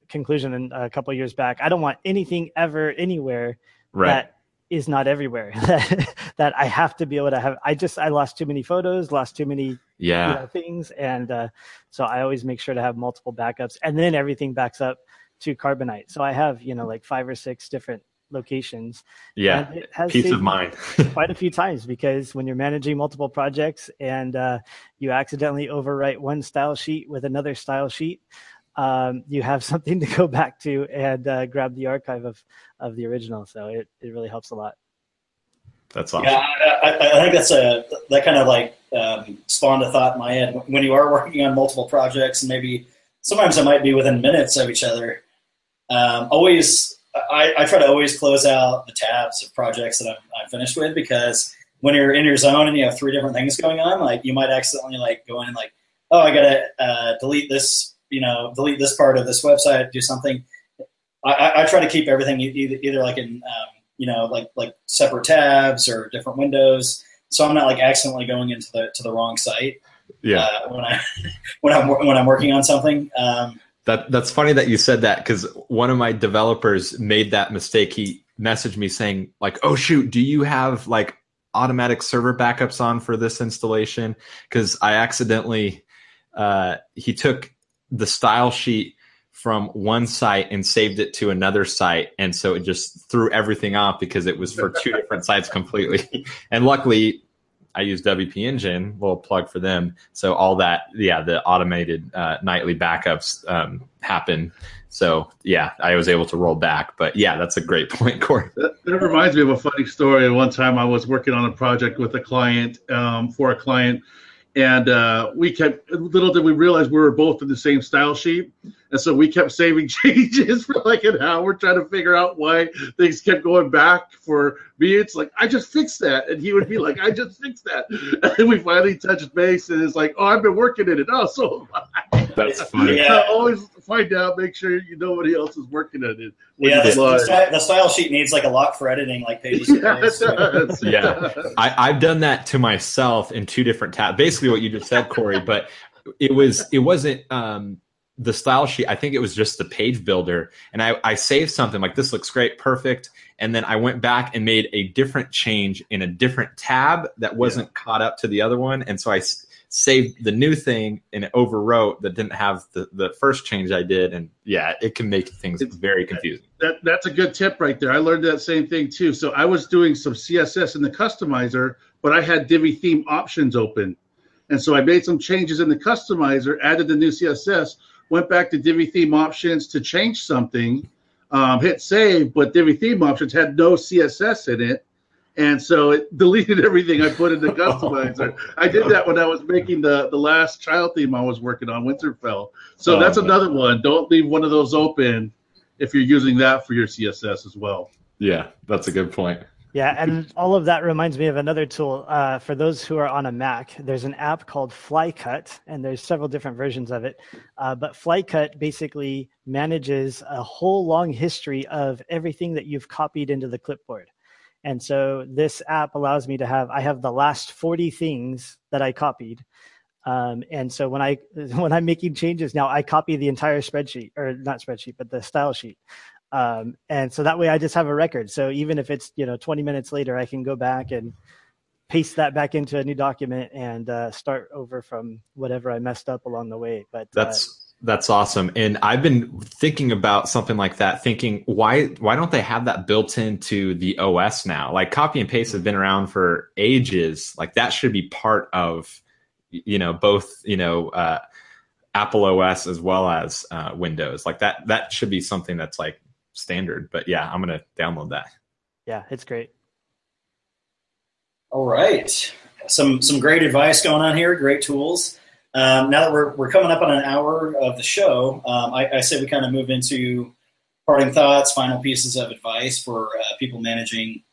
conclusion a couple years back. I don't want anything ever anywhere right. that is not everywhere that that I have to be able to have. I just I lost too many photos, lost too many yeah you know, things, and uh, so I always make sure to have multiple backups, and then everything backs up to Carbonite. So I have you know like five or six different locations. Yeah, it has peace of mind. quite a few times because when you're managing multiple projects and uh, you accidentally overwrite one style sheet with another style sheet, um, you have something to go back to and uh, grab the archive of, of the original. So it, it really helps a lot. That's awesome. Yeah, I, I think that's a that kind of like um, spawned a thought in my head. When you are working on multiple projects, and maybe sometimes it might be within minutes of each other. Um, always, I, I, try to always close out the tabs of projects that I'm, I'm, finished with because when you're in your zone and you have three different things going on, like you might accidentally like go in and like, oh, I gotta uh, delete this you know, delete this part of this website, do something. I, I try to keep everything either, either like in, um, you know, like like separate tabs or different windows, so I'm not like accidentally going into the to the wrong site. Yeah. Uh, when I when I'm when I'm working on something. Um, that that's funny that you said that because one of my developers made that mistake. He messaged me saying like, "Oh shoot, do you have like automatic server backups on for this installation?" Because I accidentally uh, he took the style sheet from one site and saved it to another site and so it just threw everything off because it was for two different sites completely and luckily i use wp engine little plug for them. So all that yeah the automated uh, nightly backups um, happen. So yeah i was able to roll back. But yeah that's a great point corey. That, that reminds me of a funny story. One time i was working on a project with a client um, for a client and uh, we kept little did we realize we were both in the same style sheet and so we kept saving changes for like an hour trying to figure out why things kept going back for me. It's like i just fixed that. And he would be like i just fixed that. And then we finally touched base and it's like oh i've been working in it. Oh so that's funny. Yeah. always find out make sure you know nobody else is working on it. Yeah the, the, the, style sheet needs like a lock for editing like pages. Yeah, yeah. I, i've done that to myself in two different tabs basically what you just said corey but it was it wasn't um the style sheet, I think it was just the page builder. And I, I saved something like this looks great, perfect. And then I went back and made a different change in a different tab that wasn't yeah. caught up to the other one. And so I s- saved the new thing and it overwrote that didn't have the, the first change I did. And yeah, it can make things it's, very confusing. That, that's a good tip right there. I learned that same thing too. So I was doing some CSS in the customizer, but I had Divi theme options open. And so I made some changes in the customizer, added the new CSS, went back to Divi theme options to change something, um, hit save, but Divi theme options had no CSS in it. And so it deleted everything I put in the customizer. I did that when I was making the, the last child theme I was working on, Winterfell. So oh, that's another one. Don't leave one of those open if you're using that for your CSS as well. Yeah, that's a good point. Yeah, and all of that reminds me of another tool. Uh, for those who are on a Mac, there's an app called Flycut, and there's several different versions of it. Uh, but Flycut basically manages a whole long history of everything that you've copied into the clipboard. And so this app allows me to have I have the last 40 things that I copied. Um, and so when I when I'm making changes now, I copy the entire spreadsheet or not spreadsheet, but the style sheet. Um, and so that way I just have a record. So even if it's, you know, 20 minutes later, I can go back and paste that back into a new document and uh, start over from whatever I messed up along the way. But uh, that's, uh, that's awesome. And I've been thinking about something like that, thinking why why don't they have that built into the OS now? Like copy and paste have been around for ages. Like that should be part of you know both you know uh, Apple OS as well as uh, Windows. Like that that should be something that's like standard. But yeah, I'm gonna download that. Yeah, it's great. All right, some some great advice going on here. Great tools. Um, now that we're we're coming up on an hour of the show, um, I, I say we kind of move into parting thoughts, final pieces of advice for uh, people managing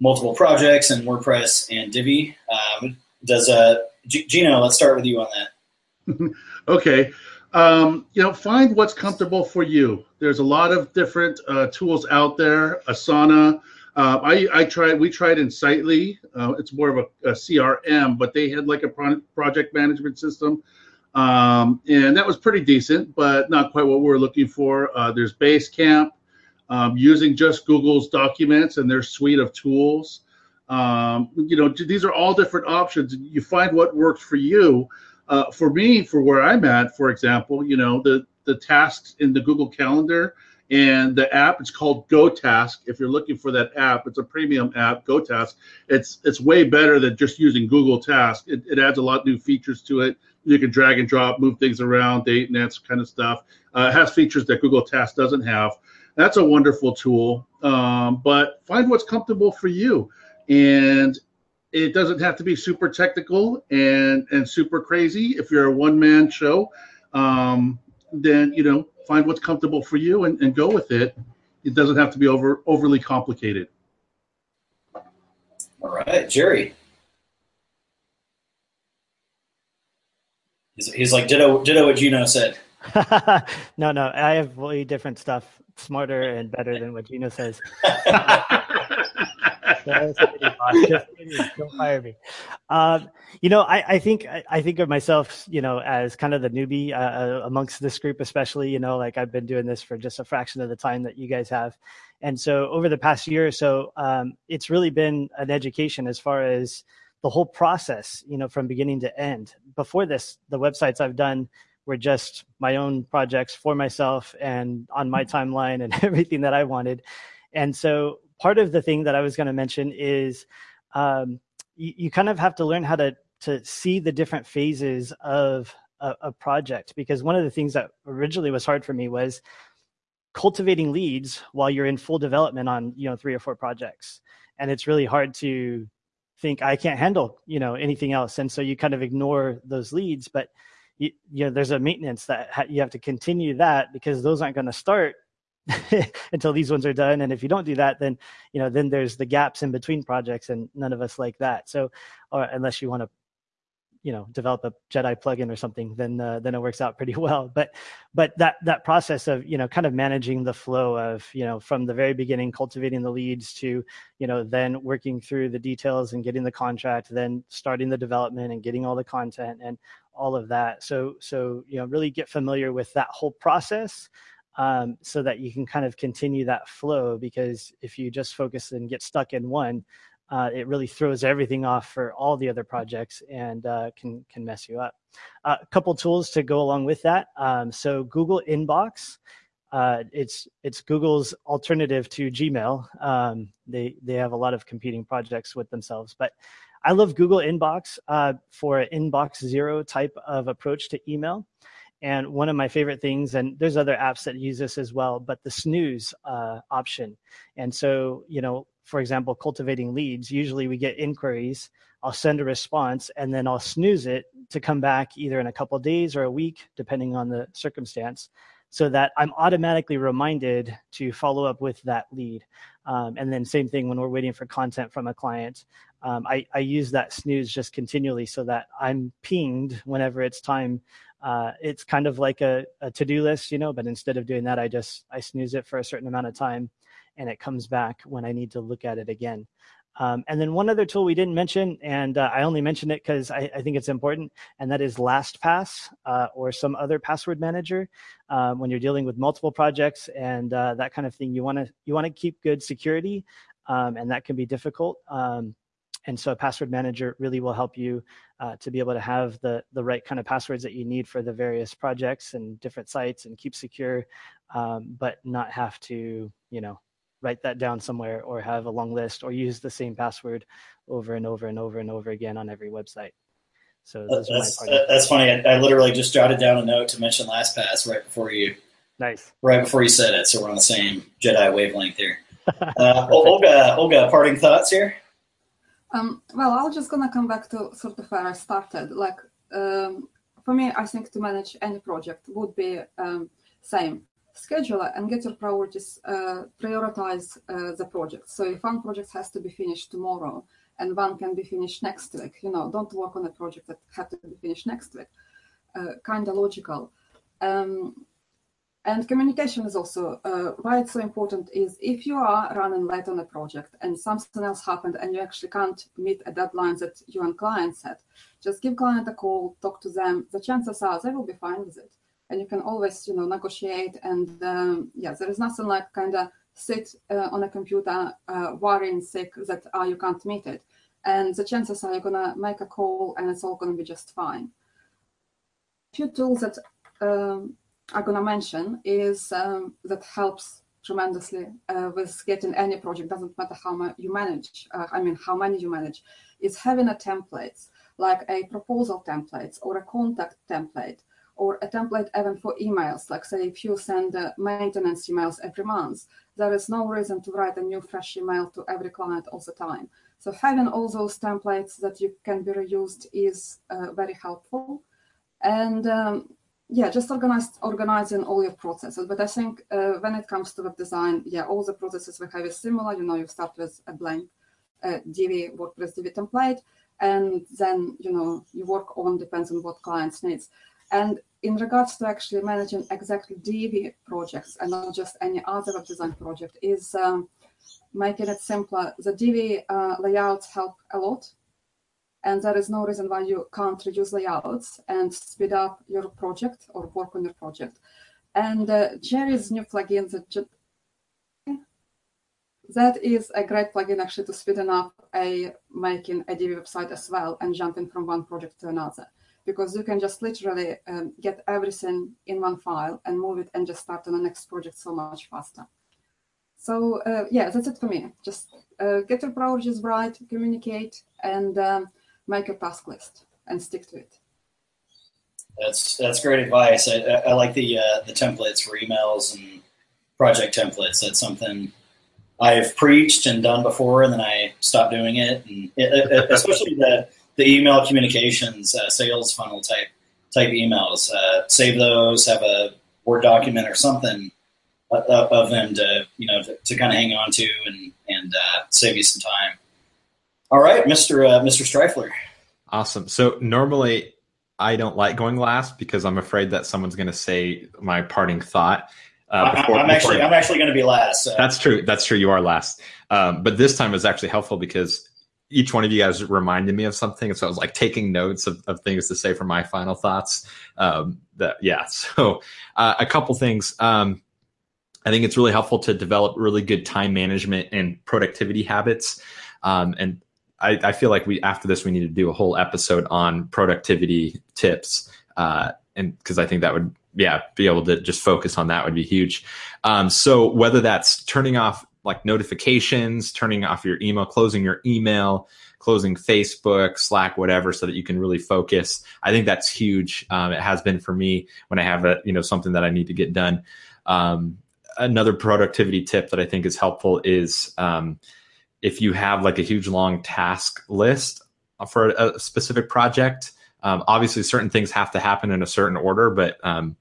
multiple projects in WordPress and Divi. Um, does uh, G- Geno? Let's start with you on that. okay. Um, you know, find what's comfortable for you. There's a lot of different uh, tools out there. Asana. Uh, I, I tried. We tried Insightly. Uh, it's more of a, a, CRM, but they had like a pro- project management system, um, and that was pretty decent, but not quite what we are looking for. Uh, there's Basecamp, um, using just Google's documents and their suite of tools. Um, you know, these are all different options. You find what works for you. Uh, for me, for where I'm at, for example, you know, the the tasks in the Google Calendar and the app it's called GoTask. If you're looking for that app, it's a premium app, GoTask. It's it's way better than just using Google Task. It, it adds a lot of new features to it. You can drag and drop, move things around, date and that kind of stuff. Uh, it has features that Google Task doesn't have. That's a wonderful tool. Um, but find what's comfortable for you. And it doesn't have to be super technical and and super crazy. If you're a one man show, um, then you know find what's comfortable for you and, and go with it. It doesn't have to be over overly complicated. All right, Jerry. He's, he's like ditto ditto what Geno said. no, no, I have way different stuff, smarter and better than what Geno says. Don't fire me. Um, you know, I, I think I, think of myself, you know, as kind of the newbie uh, uh, amongst this group, especially. You know, like I've been doing this for just a fraction of the time that you guys have, and so over the past year or so, um, it's really been an education as far as the whole process. You know, from beginning to end. Before this, the websites I've done were just my own projects for myself and on my timeline and everything that I wanted. And so part of the thing that I was going to mention is um, you, you, kind of have to learn how to to see the different phases of a, a project because one of the things that originally was hard for me was cultivating leads while you're in full development on you know three or four projects and it's really hard to think I can't handle, you know, anything else. And so you kind of ignore those leads, but you, you know, there's a maintenance that ha- you have to continue that because those aren't going to start until these ones are done. And if you don't do that, then, you know, then there's the gaps in between projects and none of us like that. So, or unless you want to you know develop a Jedi plugin or something, then uh, then it works out pretty well. But but that that process of you know kind of managing the flow of you know from the very beginning, cultivating the leads to you know then working through the details and getting the contract, then starting the development and getting all the content and all of that. So so you know really get familiar with that whole process. Um, so that you can kind of continue that flow because if you just focus and get stuck in one uh, it really throws everything off for all the other projects and uh, can can mess you up. Uh, a couple tools to go along with that. Um, so Google Inbox, uh, it's it's Google's alternative to Gmail. Um, they they have a lot of competing projects with themselves, but I love Google Inbox uh, for an inbox zero type of approach to email. And one of my favorite things, and there's other apps that use this as well, but the snooze uh, option. And so, you know, for example, cultivating leads, usually we get inquiries. I'll send a response and then I'll snooze it to come back either in a couple days or a week, depending on the circumstance, so that I'm automatically reminded to follow up with that lead. Um, and then same thing when we're waiting for content from a client. Um, I, I use that snooze just continually so that I'm pinged whenever it's time. Uh, it's kind of like a, a to-do list, you know, but instead of doing that, I just I snooze it for a certain amount of time and it comes back when I need to look at it again. Um, and then one other tool we didn't mention, and uh, I only mentioned it because I, I, think it's important, and that is LastPass uh, or some other password manager. Um, when you're dealing with multiple projects and uh, that kind of thing, you want to you want to keep good security, um, and that can be difficult. Um, and so a password manager really will help you uh, to be able to have the the right kind of passwords that you need for the various projects and different sites and keep secure, um, but not have to you know write that down somewhere or have a long list or use the same password over and over and over and over again on every website. So that's, that's funny. I, I, literally just jotted down a note to mention LastPass right before you. Nice. Right before you said it, so we're on the same Jedi wavelength here. Uh, Olga, Olga, parting thoughts here. Um, well, I'm just gonna come back to sort of where I started. Like um, for me, I think to manage any project would be um, same schedule and get your priorities, uh, prioritize uh, the project. So if one project has to be finished tomorrow and one can be finished next week, you know, don't work on a project that have to be finished next week. Uh, kind of logical. Um, and communication is also uh, why it's so important is if you are running late on a project and something else happened and you actually can't meet a deadline that you and client set, just give client a call, talk to them. The chances are they will be fine with it. And you can always you know negotiate and um, yeah there is nothing like kind of sit uh, on a computer uh, worrying sick that uh, you can't meet it. And the chances are you're gonna make a call and it's all gonna be just fine. A few tools that um, i'm gonna mention is um, that helps tremendously uh, with getting any project doesn't matter how much you manage uh, i mean how many you manage is having a template like a proposal template or a contact template or a template even for emails. Like say, if you send uh, maintenance emails every month, there is no reason to write a new fresh email to every client all the time. So having all those templates that you can be reused is uh, very helpful. And um, yeah, just organize, organizing all your processes. But I think uh, when it comes to web design, yeah, all the processes we have is similar. You know, you start with a blank uh, Divi WordPress Divi template, and then you know you work on depends on what clients needs. And in regards to actually managing exactly Divi projects and not just any other web design project is um, making it simpler. The Divi uh, layouts help a lot. And there is no reason why you can't reduce layouts and speed up your project or work on your project. And uh, Jerry's new plugin, that, that is a great plugin actually to speeding up a making a Divi website as well and jumping from one project to another because you can just literally um, get everything in one file and move it and just start on the next project so much faster. So uh, yeah, that's it for me. Just uh, get your priorities right, communicate, and um, make a task list and stick to it. That's that's great advice. I, I like the uh, the templates for emails and project templates. That's something I've preached and done before, and then I stopped doing it. And it, especially the the email communications uh, sales funnel type type emails. Uh, save those. Have a Word document or something of them to you know to, to kind of hang on to and and uh, save you some time. All right, Mister uh, Mister Strifler. Awesome. So normally I don't like going last because I'm afraid that someone's going to say my parting thought. Uh, before, I'm actually before, I'm actually going to be last. So. That's true. That's true. You are last. Um, but this time was actually helpful because each one of you guys reminded me of something, so I was like taking notes of, of things to say for my final thoughts. Um, that yeah. So uh, a couple things. Um, I think it's really helpful to develop really good time management and productivity habits. Um, and I, I, feel like we after this we need to do a whole episode on productivity tips, uh, and because I think that would yeah be able to just focus on that would be huge. Um, so whether that's turning off like notifications, turning off your email, closing your email, closing Facebook, Slack, whatever, so that you can really focus. I think that's huge. Um, it has been for me when I have a you know something that I need to get done. Um, another productivity tip that I think is helpful is um, if you have like a huge long task list for a specific project. Um, obviously, certain things have to happen in a certain order, but um,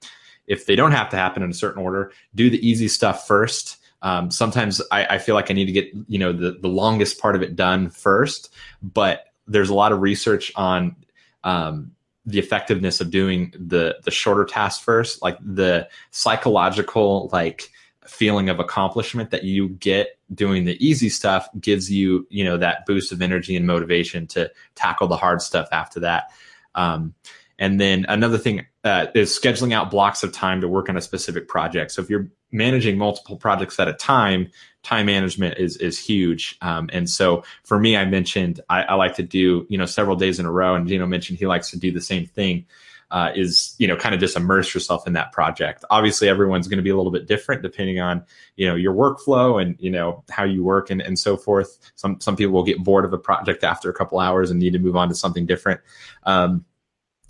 if they don't have to happen in a certain order, do the easy stuff first. Um, sometimes I, I, feel like I need to get you know the the longest part of it done first, but there's a lot of research on um, the effectiveness of doing the the shorter tasks first, like the psychological like feeling of accomplishment that you get doing the easy stuff gives you you know that boost of energy and motivation to tackle the hard stuff after that. Um, and then another thing uh, is scheduling out blocks of time to work on a specific project. So if you're managing multiple projects at a time time management is is huge. Um, and so for me i mentioned I, I, like to do you know several days in a row. And Geno mentioned he likes to do the same thing uh, is you know kind of just immerse yourself in that project. Obviously, everyone's going to be a little bit different depending on you know your workflow and you know how you work and, and so forth. Some some people will get bored of a project after a couple hours and need to move on to something different. Um,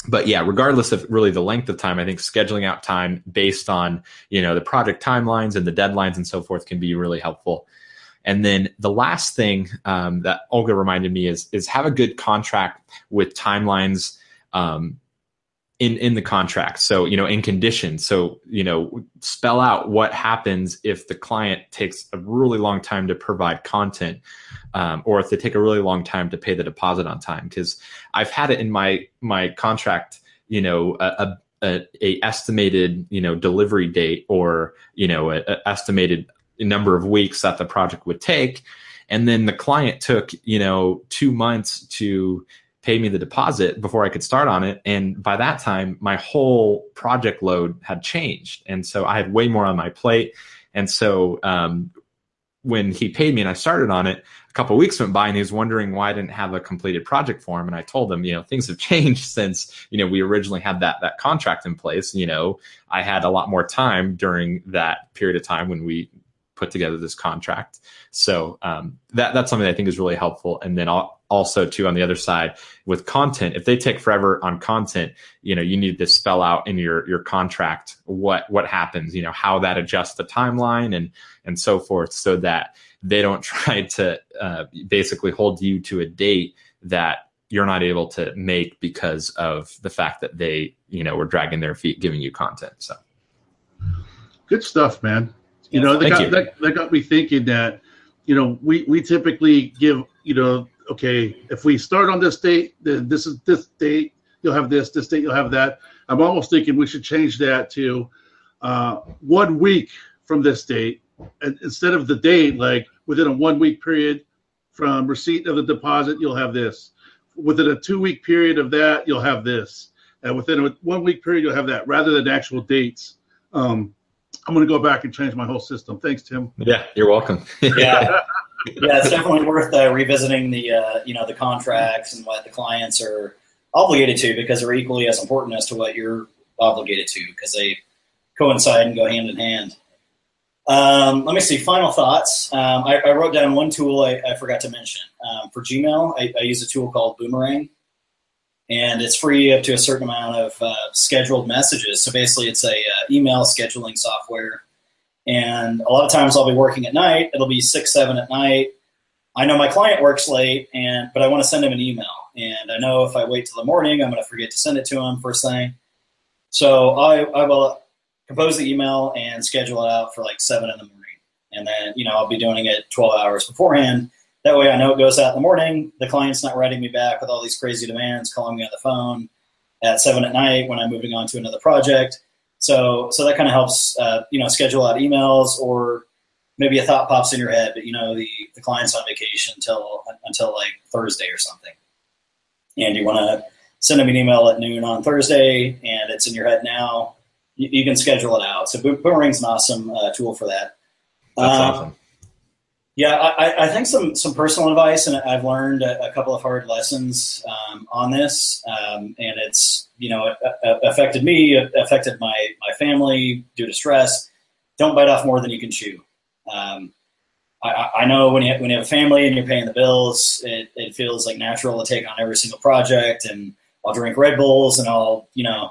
but yeah, regardless of really the length of time, I think scheduling out time based on you know the project timelines and the deadlines and so forth can be really helpful. And then the last thing um, that Olga reminded me is is have a good contract with timelines um, in in the contract. So you know in conditions so you know spell out what happens if the client takes a really long time to provide content um, or if they take a really long time to pay the deposit on time. Because i've had it in my my contract you know a, a, a estimated you know delivery date or you know a, a estimated number of weeks that the project would take. And then the client took you know two months to paid me the deposit before I could start on it. And by that time, my whole project load had changed. And so I had way more on my plate. And so um, when he paid me and I started on it, a couple weeks went by and he was wondering why I didn't have a completed project for him. And I told him, you know, things have changed since, you know, we originally had that that contract in place. You know, I had a lot more time during that period of time when we put together this contract. So um, that that's something I think is really helpful. And then also too on the other side with content, if they take forever on content, you know you need to spell out in your your contract what what happens, you know how that adjusts the timeline and and so forth, so that they don't try to uh, basically hold you to a date that you're not able to make because of the fact that they you know were dragging their feet giving you content. So good stuff, man. You know, that got, that, that got me thinking that, you know, we, we typically give, you know, okay, if we start on this date, then this is this date, you'll have this, this date, you'll have that. I'm almost thinking we should change that to uh, one week from this date. And instead of the date, like within a one week period from receipt of the deposit, you'll have this. Within a two week period of that, you'll have this. And within a one week period, you'll have that rather than actual dates. Um, I'm going to go back and change my whole system. Thanks, Tim. Yeah, you're welcome. yeah, yeah, it's definitely worth uh, revisiting the uh, you know the contracts and what the clients are obligated to because they're equally as important as to what you're obligated to because they coincide and go hand in hand. Um, let me see. Final thoughts. Um, I, I, wrote down one tool I, I forgot to mention. Um, for Gmail, I, I, use a tool called Boomerang and it's free up to a certain amount of uh, scheduled messages. So basically, it's a uh, email scheduling software, And a lot of times I'll be working at night. It'll be six, seven at night. I know my client works late, and but I want to send him an email, and I know if I wait till the morning, I'm going to forget to send it to him first thing. So I, I will compose the email and schedule it out for like seven in the morning, and then you know I'll be doing it 12 hours beforehand. That way, I know it goes out in the morning. The client's not writing me back with all these crazy demands, calling me on the phone at seven at night when I'm moving on to another project. So, so that kind of helps, uh, you know, schedule out emails or maybe a thought pops in your head, but you know, the, the client's on vacation until, until like Thursday or something. And you want to send them an email at noon on Thursday and it's in your head now. You, you can schedule it out. So Boomerang's an awesome uh, tool for that. That's um, awesome. Yeah, I, I, think some some personal advice, and I've learned a, a couple of hard lessons um, on this, um, and it's you know affected me, affected my my family due to stress. Don't bite off more than you can chew. Um, I, I, know when you when you have a family and you're paying the bills, it, it feels like natural to take on every single project, and I'll drink Red Bulls and I'll you know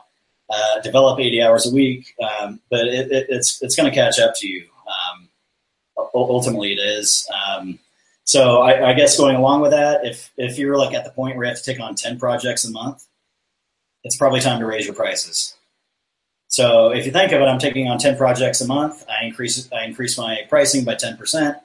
uh, develop 80 hours a week, um, but it, it, it's it's going to catch up to you. Ultimately it is. Um, so I, I, guess going along with that, if if you're like at the point where you have to take on ten projects a month, it's probably time to raise your prices. So if you think of it, I'm taking on ten projects a month. I increase I increase my pricing by ten percent.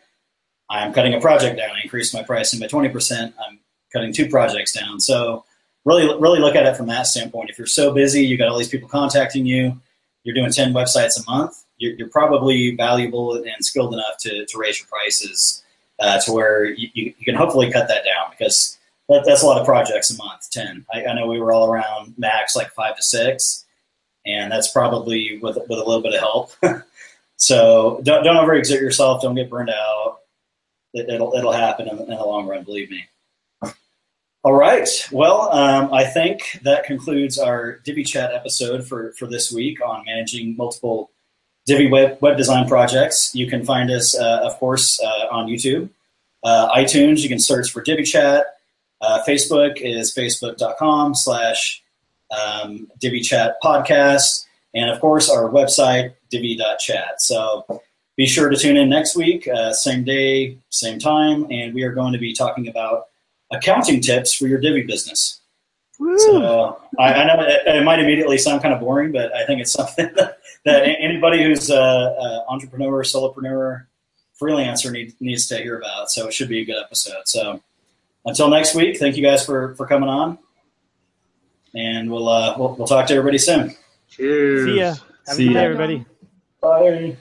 I'm cutting a project down. I increase my pricing by twenty percent. I'm cutting two projects down. So really really look at it from that standpoint. If you're so busy, you got all these people contacting you, you're doing ten websites a month you're, you're probably valuable and skilled enough to, to raise your prices uh, to where you, you, can hopefully cut that down because that, that's a lot of projects a month 10 I, I, know we were all around max like five to six and that's probably with, with a little bit of help. So don't, don't overexert yourself. Don't get burned out. It, will it'll happen in, in the long run believe me. All right. Well, um, I think that concludes our Divi Chat episode for, for this week on managing multiple Divi web, web design projects. You can find us, uh, of course, uh, on YouTube. Uh, iTunes, you can search for Divi Chat. Uh, Facebook is facebook.com slash um, Divi Chat podcast. And of course, our website, divi.chat. So be sure to tune in next week, uh, same day, same time. And we are going to be talking about accounting tips for your Divi business. So I, I know it, it, might immediately sound kind of boring, but I think it's something that, that anybody who's an entrepreneur, solopreneur, freelancer need, needs to hear about. So it should be a good episode. So until next week, thank you guys for, for coming on, and we'll, uh, we'll we'll talk to everybody soon. Cheers. See ya. Have See a good day, everybody. Bye.